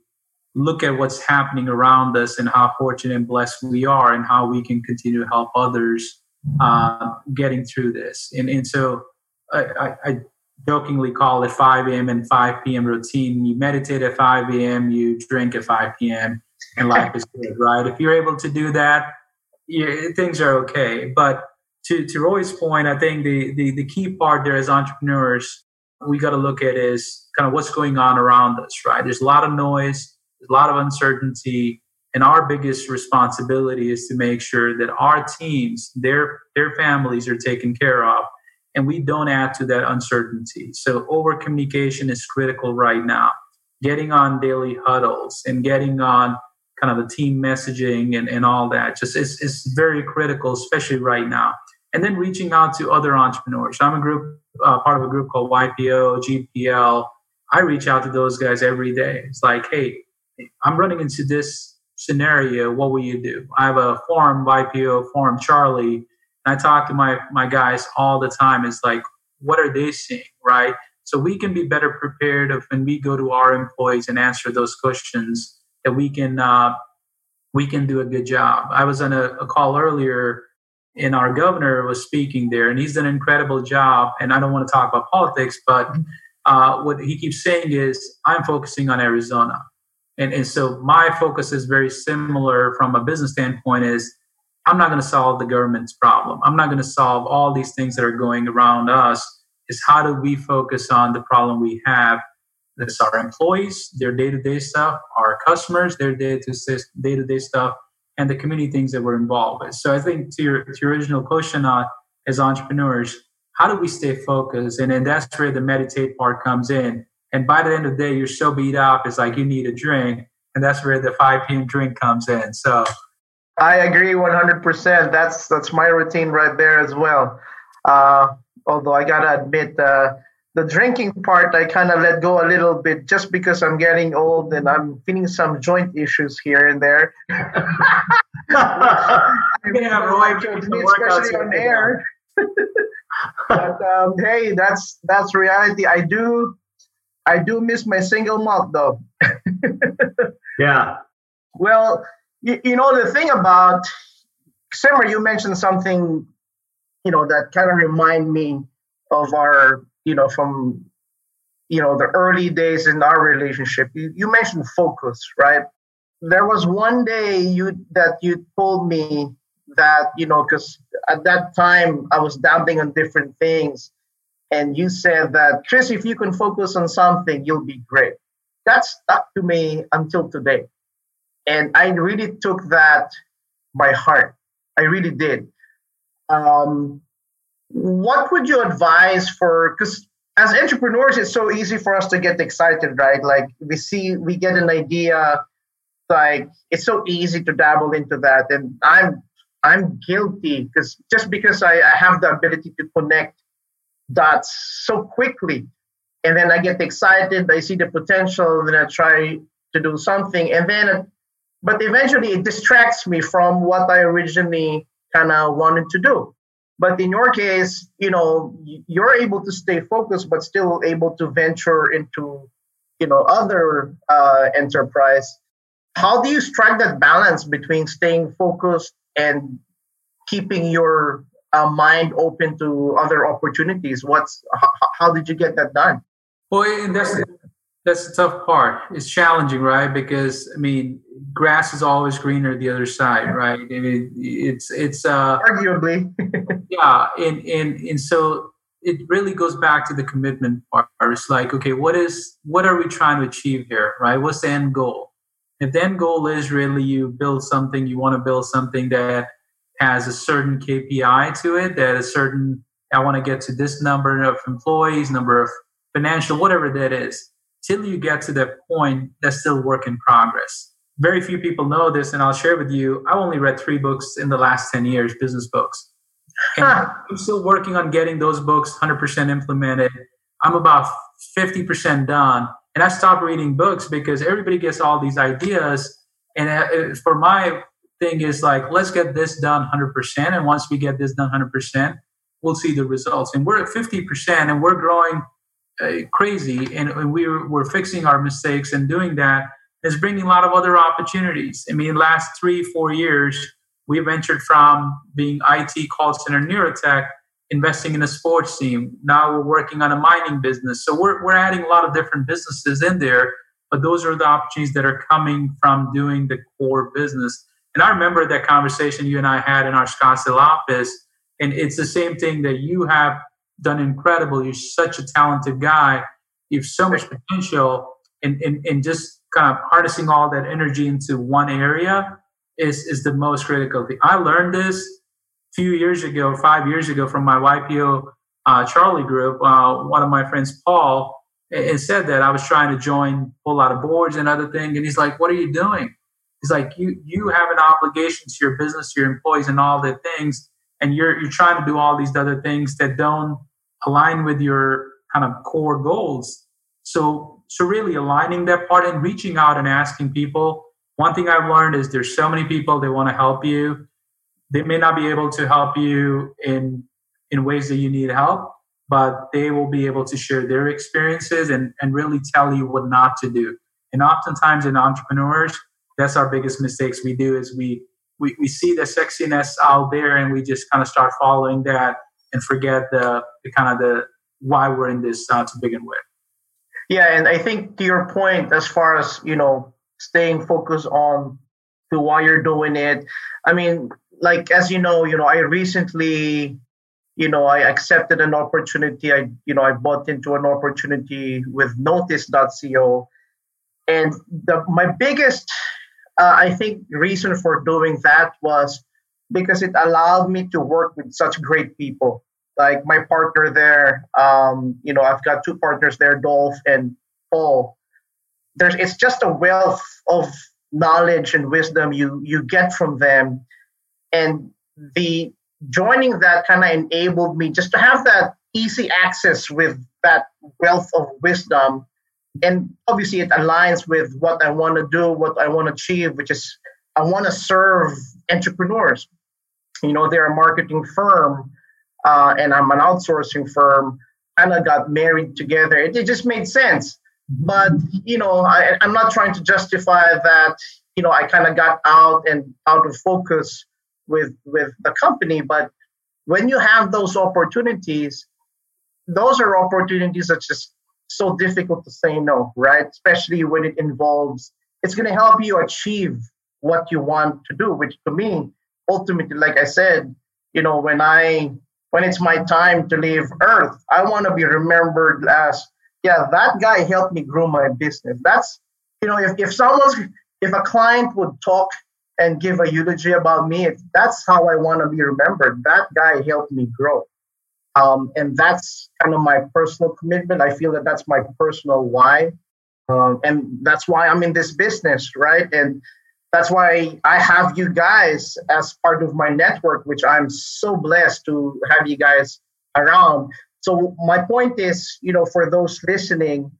look at what's happening around us and how fortunate and blessed we are and how we can continue to help others uh, getting through this. And, and so I, I jokingly call it 5 a.m. and 5 p.m. routine. You meditate at 5 a.m., you drink at 5 p.m., and life is good, right? If you're able to do that, things are okay. But to, to Roy's point, I think the, the, the key part there as entrepreneurs, we got to look at is kind of what's going on around us, right? There's a lot of noise, there's a lot of uncertainty. And our biggest responsibility is to make sure that our teams, their, their families are taken care of, and we don't add to that uncertainty. So, over communication is critical right now. Getting on daily huddles and getting on kind of the team messaging and, and all that just is, is very critical, especially right now. And then reaching out to other entrepreneurs. I'm a group, uh, part of a group called YPO, GPL. I reach out to those guys every day. It's like, hey, I'm running into this scenario. What will you do? I have a forum, YPO forum, Charlie. I talk to my, my guys all the time. It's like, what are they seeing, right? So we can be better prepared of when we go to our employees and answer those questions that we can uh, we can do a good job. I was on a, a call earlier and our governor was speaking there and he's done an incredible job and i don't want to talk about politics but uh, what he keeps saying is i'm focusing on arizona and, and so my focus is very similar from a business standpoint is i'm not going to solve the government's problem i'm not going to solve all these things that are going around us is how do we focus on the problem we have that's our employees their day-to-day stuff our customers their day-to-day stuff and the community things that we're involved with so i think to your, to your original question on as entrepreneurs how do we stay focused and then that's where the meditate part comes in and by the end of the day, you're so beat up, it's like you need a drink. And that's where the 5 p.m. drink comes in. So I agree 100%. That's that's my routine right there as well. Uh, although I gotta admit, uh, the drinking part I kind of let go a little bit just because I'm getting old and I'm feeling some joint issues here and there. yeah, Roy, especially on air. but um, hey, that's that's reality. I do I do miss my single malt though. yeah. Well, you, you, know, the thing about Simmer, you mentioned something, you know, that kind of remind me of our, you know, from, you know, the early days in our relationship. You, you mentioned focus, right? There was one day you that you told me that, you know, because at that time I was dabbling on different things and you said that Chris, if you can focus on something, you'll be great. That stuck to me until today, and I really took that by heart. I really did. Um, what would you advise for? Because as entrepreneurs, it's so easy for us to get excited, right? Like we see, we get an idea, like it's so easy to dabble into that, and I'm I'm guilty because just because I, I have the ability to connect dots so quickly. And then I get excited, I see the potential, and then I try to do something. And then, but eventually it distracts me from what I originally kind of wanted to do. But in your case, you know, you're able to stay focused, but still able to venture into, you know, other uh, enterprise. How do you strike that balance between staying focused and keeping your uh, mind open to other opportunities. What's how, how did you get that done? Well, that's that's the tough part. It's challenging, right? Because I mean, grass is always greener the other side, right? I mean, it's it's uh, arguably, yeah, and and and so it really goes back to the commitment part. It's like, okay, what is what are we trying to achieve here, right? What's the end goal? If the end goal is really you build something, you want to build something that has a certain KPI to it, that a certain, I want to get to this number of employees, number of financial, whatever that is. Till you get to that point, that's still work in progress. Very few people know this, and I'll share with you. I only read three books in the last 10 years, business books. And huh. I'm still working on getting those books 100% implemented. I'm about 50% done. And I stopped reading books because everybody gets all these ideas. And uh, for my thing is like, let's get this done 100%. And once we get this done 100%, we'll see the results. And we're at 50% and we're growing Uh, crazy and, we're, we're fixing our mistakes and doing that is bringing a lot of other opportunities. I mean, last three, four years, we ventured from being IT call center neurotech, investing in a sports team. Now we're working on a mining business. So we're, we're adding a lot of different businesses in there, but those are the opportunities that are coming from doing the core business. And I remember that conversation you and I had in our Scottsdale office. And it's the same thing that you have done incredible. You're such a talented guy. You have so much potential And, in, in just kind of harnessing all that energy into one area is, is the most critical thing. I learned this a few years ago, five years ago, from my YPO uh, Charlie group. Uh, one of my friends, Paul, and said that I was trying to join a whole lot of boards and other things. And he's like, "What are you doing?" He's like, "You you have an obligation to your business, to your employees, and all the things, and you're you're trying to do all these other things that don't align with your kind of core goals." So so really aligning that part and reaching out and asking people. One thing I've learned is there's so many people they want to help you. They may not be able to help you in in ways that you need help, but they will be able to share their experiences and, and really tell you what not to do. And oftentimes in entrepreneurs, that's our biggest mistakes we do is we, we, we see the sexiness out there and we just kind of start following that and forget the, the kind of the why we're in this uh, to begin with. Yeah, and I think to your point, as far as you know, staying focused on to why you're doing it. I mean, like as you know, you know, I recently you know, I accepted an opportunity. I, you know, I bought into an opportunity with Notice.co, and the my biggest, uh, I think, reason for doing that was because it allowed me to work with such great people. Like my partner there, um, you know, I've got two partners there, Dolph and Paul. There's, it's just a wealth of knowledge and wisdom you you get from them, and the joining that kind of enabled me just to have that easy access with that wealth of wisdom. And obviously, it aligns with what I want to do, what I want to achieve, which is I want to serve entrepreneurs. You know, they're a marketing firm, uh, and I'm an outsourcing firm. And I got married together. It, it just made sense. But you know, I, I'm not trying to justify that. You know, I kind of got out and out of focus with with the company but when you have those opportunities those are opportunities that just so difficult to say no right especially when it involves it's going to help you achieve what you want to do which to me ultimately like i said you know when i when it's my time to leave earth i want to be remembered as yeah that guy helped me grow my business that's you know if, if someone's if a client would talk and give a eulogy about me. That's how I want to be remembered. That guy helped me grow. Um, and that's kind of my personal commitment. I feel that that's my personal why. Um, and that's why I'm in this business, right? And that's why I have you guys as part of my network, which I'm so blessed to have you guys around. So, my point is, you know, for those listening,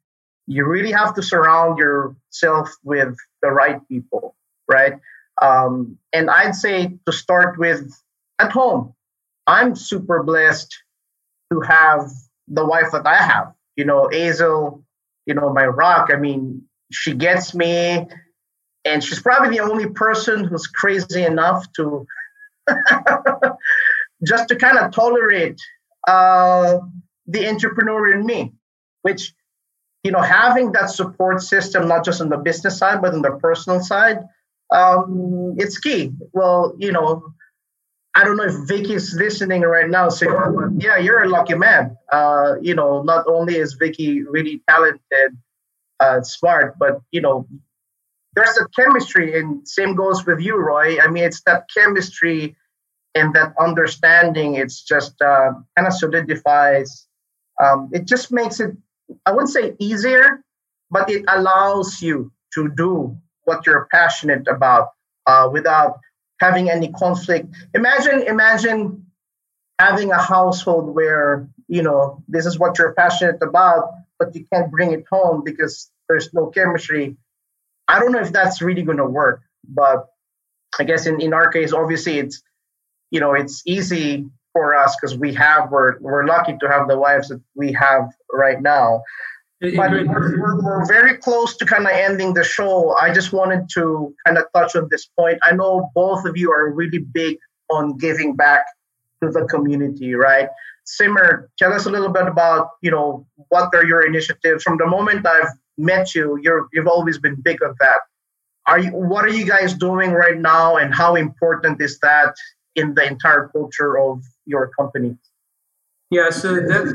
you really have to surround yourself with the right people, right? Um, and I'd say to start with at home, I'm super blessed to have the wife that I have. You know, Azel, you know, my rock. I mean, she gets me, and she's probably the only person who's crazy enough to just to kind of tolerate uh, the entrepreneur in me, which you know, having that support system, not just on the business side, but on the personal side, um, it's key. Well, you know, I don't know if Vicky's listening right now. So yeah, you're a lucky man. Uh, you know, not only is Vicky really talented, uh, smart, but you know, there's a chemistry, and same goes with you, Roy. I mean, it's that chemistry and that understanding. It's just uh, kind of solidifies. Um, it just makes it. I wouldn't say easier, but it allows you to do what you're passionate about uh, without having any conflict. Imagine, imagine having a household where you know this is what you're passionate about, but you can't bring it home because there's no chemistry. I don't know if that's really going to work, but I guess in, in our case, obviously it's you know it's easy for us because we have we're we're lucky to have the wives that we have right now. But we're, we're, we're very close to kind of ending the show. I just wanted to kind of touch on this point. I know both of you are really big on giving back to the community, right? Simmer, tell us a little bit about you know what are your initiatives. From the moment I've met you, you're you've always been big on that. Are you what are you guys doing right now, and how important is that in the entire culture of your company? Yeah, so that's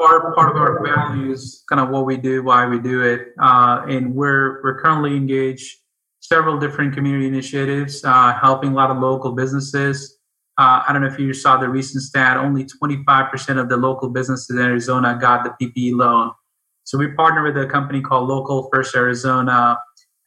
our part of our values, kind of what we do, why we do it, uh, and we're we're currently engaged several different community initiatives, uh, helping a lot of local businesses. Uh, I don't know if you saw the recent stat, only 25% of the local businesses in Arizona got the PPE loan. So we partner with a company called Local First Arizona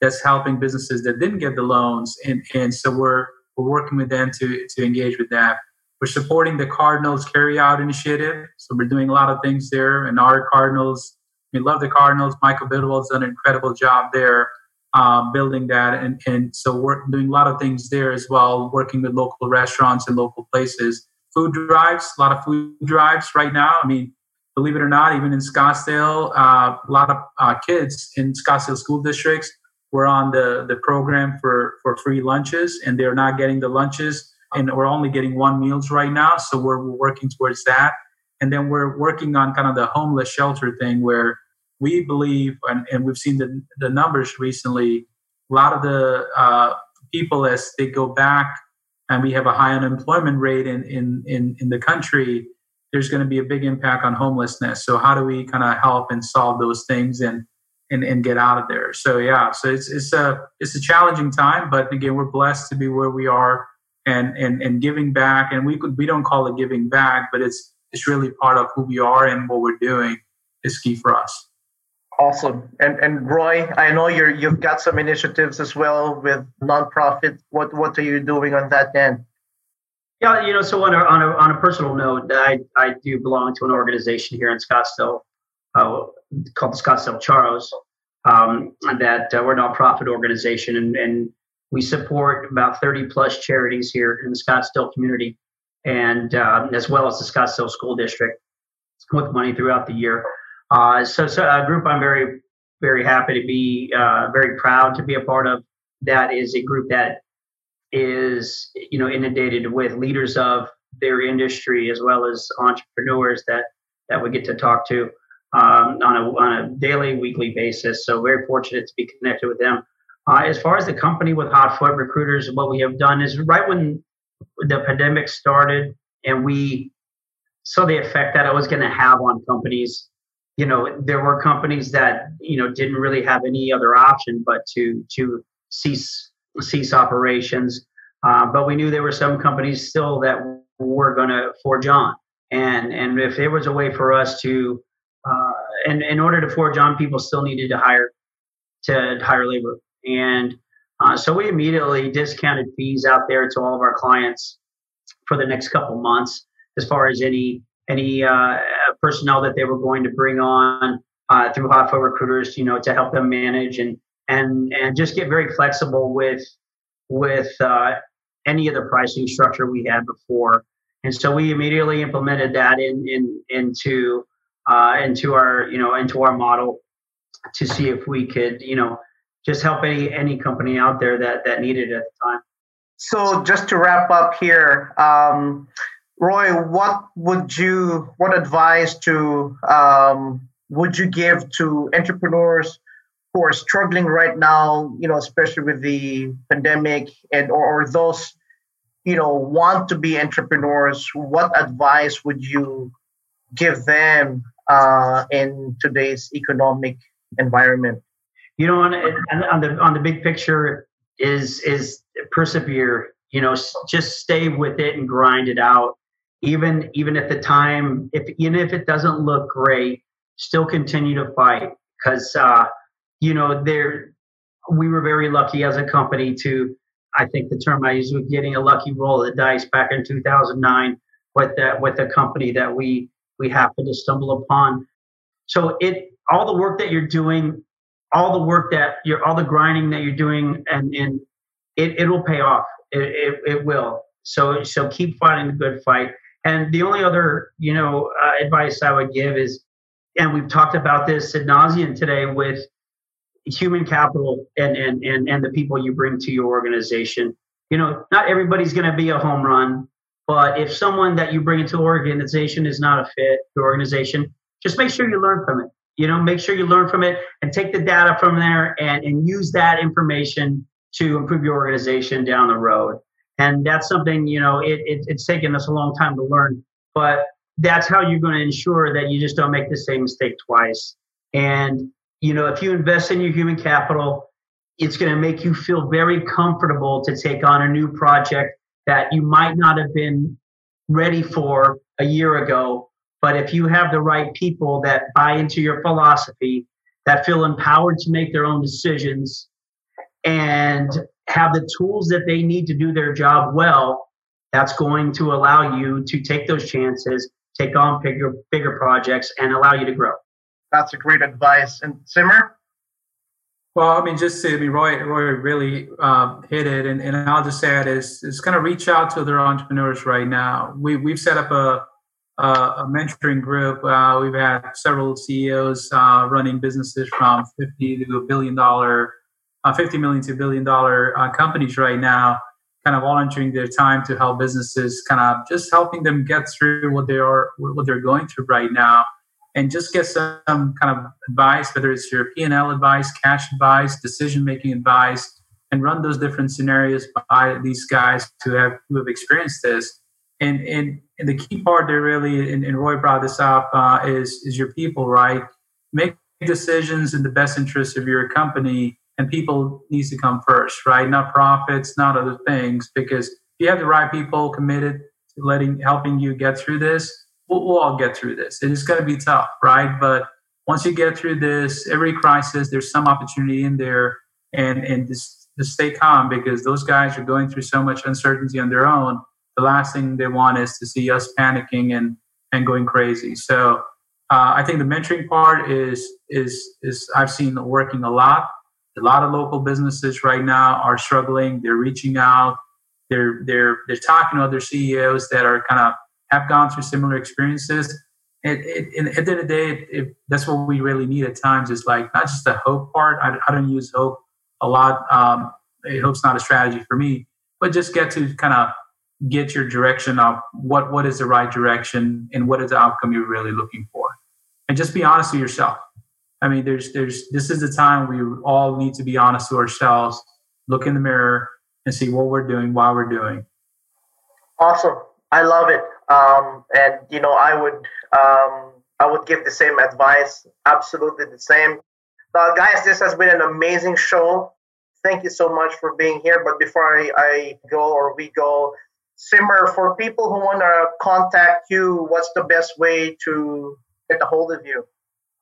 that's helping businesses that didn't get the loans. And, and so we're, we're working with them to, to engage with that. We're supporting the Cardinals Carry Out Initiative. So we're doing a lot of things there. And our Cardinals, we love the Cardinals. Michael Bidwill's done an incredible job there uh, building that. And, and so we're doing a lot of things there as well, working with local restaurants and local places. Food drives, a lot of food drives right now. I mean, believe it or not, even in Scottsdale, uh, a lot of uh, kids in Scottsdale school districts were on the, the program for, for free lunches and they're not getting the lunches and we're only getting one meals right now. So we're, we're working towards that. And then we're working on kind of the homeless shelter thing where we believe, and, and we've seen the, the numbers recently, a lot of the uh, people as they go back and we have a high unemployment rate in, in, in, in the country, there's going to be a big impact on homelessness. So how do we kind of help and solve those things and, and, and get out of there? So yeah, so it's, it's a, it's a challenging time, but again, we're blessed to be where we are and, and, and giving back. And we could, we don't call it giving back, but it's, it's really part of who we are and what we're doing is key for us. Awesome. And and Roy, I know you're you've got some initiatives as well with nonprofit. What what are you doing on that end? Yeah, you know, so on a on a, on a personal note, I I do belong to an organization here in Scottsdale uh, called the Scottsdale Charros. Um, that uh, we're a nonprofit organization, and, and we support about 30 plus charities here in the Scottsdale community, and uh, as well as the Scottsdale School District with money throughout the year. Uh, so, so a group I'm very, very happy to be, uh, very proud to be a part of. That is a group that is, you know, inundated with leaders of their industry as well as entrepreneurs that that we get to talk to um, on a on a daily, weekly basis. So very fortunate to be connected with them. Uh, as far as the company with Hot Foot Recruiters, what we have done is right when the pandemic started and we saw the effect that it was going to have on companies you know there were companies that you know didn't really have any other option but to to cease cease operations. Uh, but we knew there were some companies still that were going to forge on. And and if there was a way for us to uh, and in order to forge on people still needed to hire to hire labor. And uh, so we immediately discounted fees out there to all of our clients for the next couple months as far as any any uh, personnel that they were going to bring on uh, through Hot Foot Recruiters, you know, to help them manage and and and just get very flexible with with uh, any of the pricing structure we had before. And so we immediately implemented that in, in into uh, into our you know into our model to see if we could you know just help any any company out there that that needed it at the time. So just to wrap up here, um, Roy, what would you, what advice to um, would you give to entrepreneurs who are struggling right now? You know, especially with the pandemic, and or, or those, you know, want to be entrepreneurs. What advice would you give them uh, in today's economic environment? You know, on, on the on the big picture is is persevere. You know, just stay with it and grind it out even even at the time if even if it doesn't look great still continue to fight because uh, you know there we were very lucky as a company to i think the term i use was getting a lucky roll of the dice back in 2009 with that with a company that we we happened to stumble upon. So it all the work that you're doing all the work that you're all the grinding that you're doing and and it, it will pay off. It, it, it will. So so keep fighting the good fight. And the only other, you know, uh, advice I would give is, and we've talked about this ad nauseum today with human capital and, and, and, and the people you bring to your organization. You know, not everybody's going to be a home run, but if someone that you bring into organization is not a fit for organization, just make sure you learn from it. You know, make sure you learn from it and take the data from there and, and use that information to improve your organization down the road. And that's something, you know, it, it, it's taken us a long time to learn, but that's how you're going to ensure that you just don't make the same mistake twice. And, you know, if you invest in your human capital, it's going to make you feel very comfortable to take on a new project that you might not have been ready for a year ago. But if you have the right people that buy into your philosophy, that feel empowered to make their own decisions, and have the tools that they need to do their job well, that's going to allow you to take those chances, take on bigger, bigger projects, and allow you to grow. That's a great advice. And Simmer? Well, I mean, just to, mean, Roy, Roy really um, hit it, and, and I'll just add is is kind of reach out to other entrepreneurs right now. We we've set up a a, a mentoring group. Uh, we've had several CEOs uh, running businesses from fifty to a billion dollar, uh, fifty million to billion dollar uh, companies right now, kind of volunteering their time to help businesses, kind of just helping them get through what they are what they're going through right now and just get some kind of advice, whether it's your P&L advice, cash advice, decision-making advice, and run those different scenarios by these guys who have who have experienced this. And and, and the key part there really, and, and Roy brought this up, uh, is is your people, right? Make decisions in the best interest of your company, and people needs to come first, right? Not profits, not other things, because if you have the right people committed to letting helping you get through this, we'll, we'll all get through this. It is going to be tough, right? But once you get through this, every crisis, there's some opportunity in there, and and just, just stay calm because those guys are going through so much uncertainty on their own. The last thing they want is to see us panicking and and going crazy. So uh, I think the mentoring part is is is I've seen working a lot. A lot of local businesses right now are struggling. They're reaching out. They're they're they're talking to other CEOs that are kind of have gone through similar experiences. It, it, and at the end of the day, it, it, that's what we really need at times is like not just the hope part. I, I don't use hope a lot. Um, hope's not a strategy for me, but just get to kind of get your direction of what what is the right direction and what is the outcome you're really looking for, and just be honest with yourself. I mean, there's there's this is the time we all need to be honest to ourselves, look in the mirror, and see what we're doing, why we're doing. Awesome. I love it. Um, and you know, I would um, I would give the same advice. Absolutely the same. Uh, guys, this has been an amazing show. Thank you so much for being here. But before I, I go or we go, Simmer, for people who want to contact you, what's the best way to get a hold of you?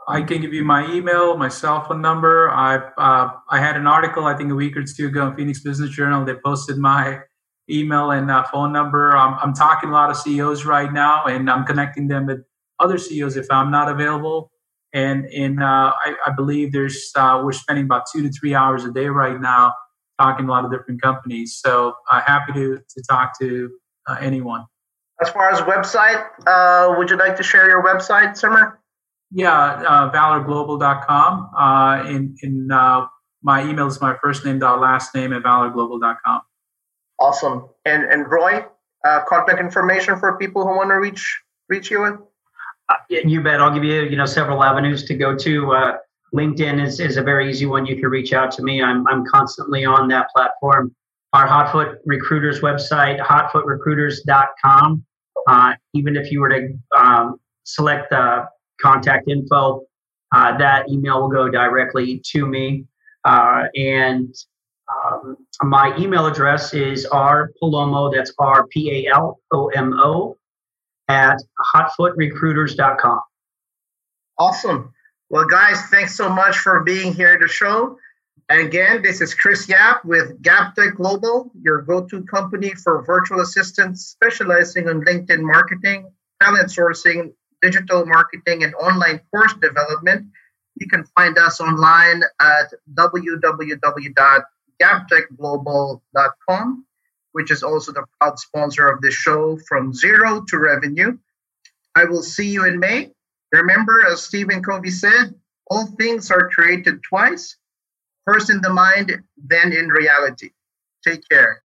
I can give you my email, my cell phone number. I uh, I had an article I think a week or two ago in Phoenix Business Journal. They posted my email and uh, phone number. I'm, I'm talking a lot of CEOs right now, and I'm connecting them with other CEOs if I'm not available. And in uh, I, I, believe there's uh, we're spending about two to three hours a day right now talking to a lot of different companies. So uh, happy to to talk to uh, anyone. As far as website, uh, would you like to share your website, Simmer? Yeah, uh, valorglobal.com. Uh, in in uh, my email is my first name dot last name at valorglobal.com. Awesome. And and Roy, uh, contact information for people who want to reach reach you. Uh, you bet. I'll give you you know several avenues to go to. Uh, LinkedIn is, is a very easy one. You can reach out to me. I'm I'm constantly on that platform. Our Hotfoot Recruiters website, hotfootrecruiters.com. Uh, even if you were to um, select the contact info, uh, that email will go directly to me. Uh, and um, my email address is rpalomo, that's R P A L O M O, at hotfootrecruiters.com. Awesome. Well, guys, thanks so much for being here at the show. And again, this is Chris Yap with GapTech Global, your go to company for virtual assistants specializing in LinkedIn marketing, talent sourcing, digital marketing, and online course development. You can find us online at www gaptechglobal.com. which is also the proud sponsor of the show from zero to revenue. I will see you in May. Remember, as Stephen Covey said, all things are created twice first in the mind, then in reality. Take care.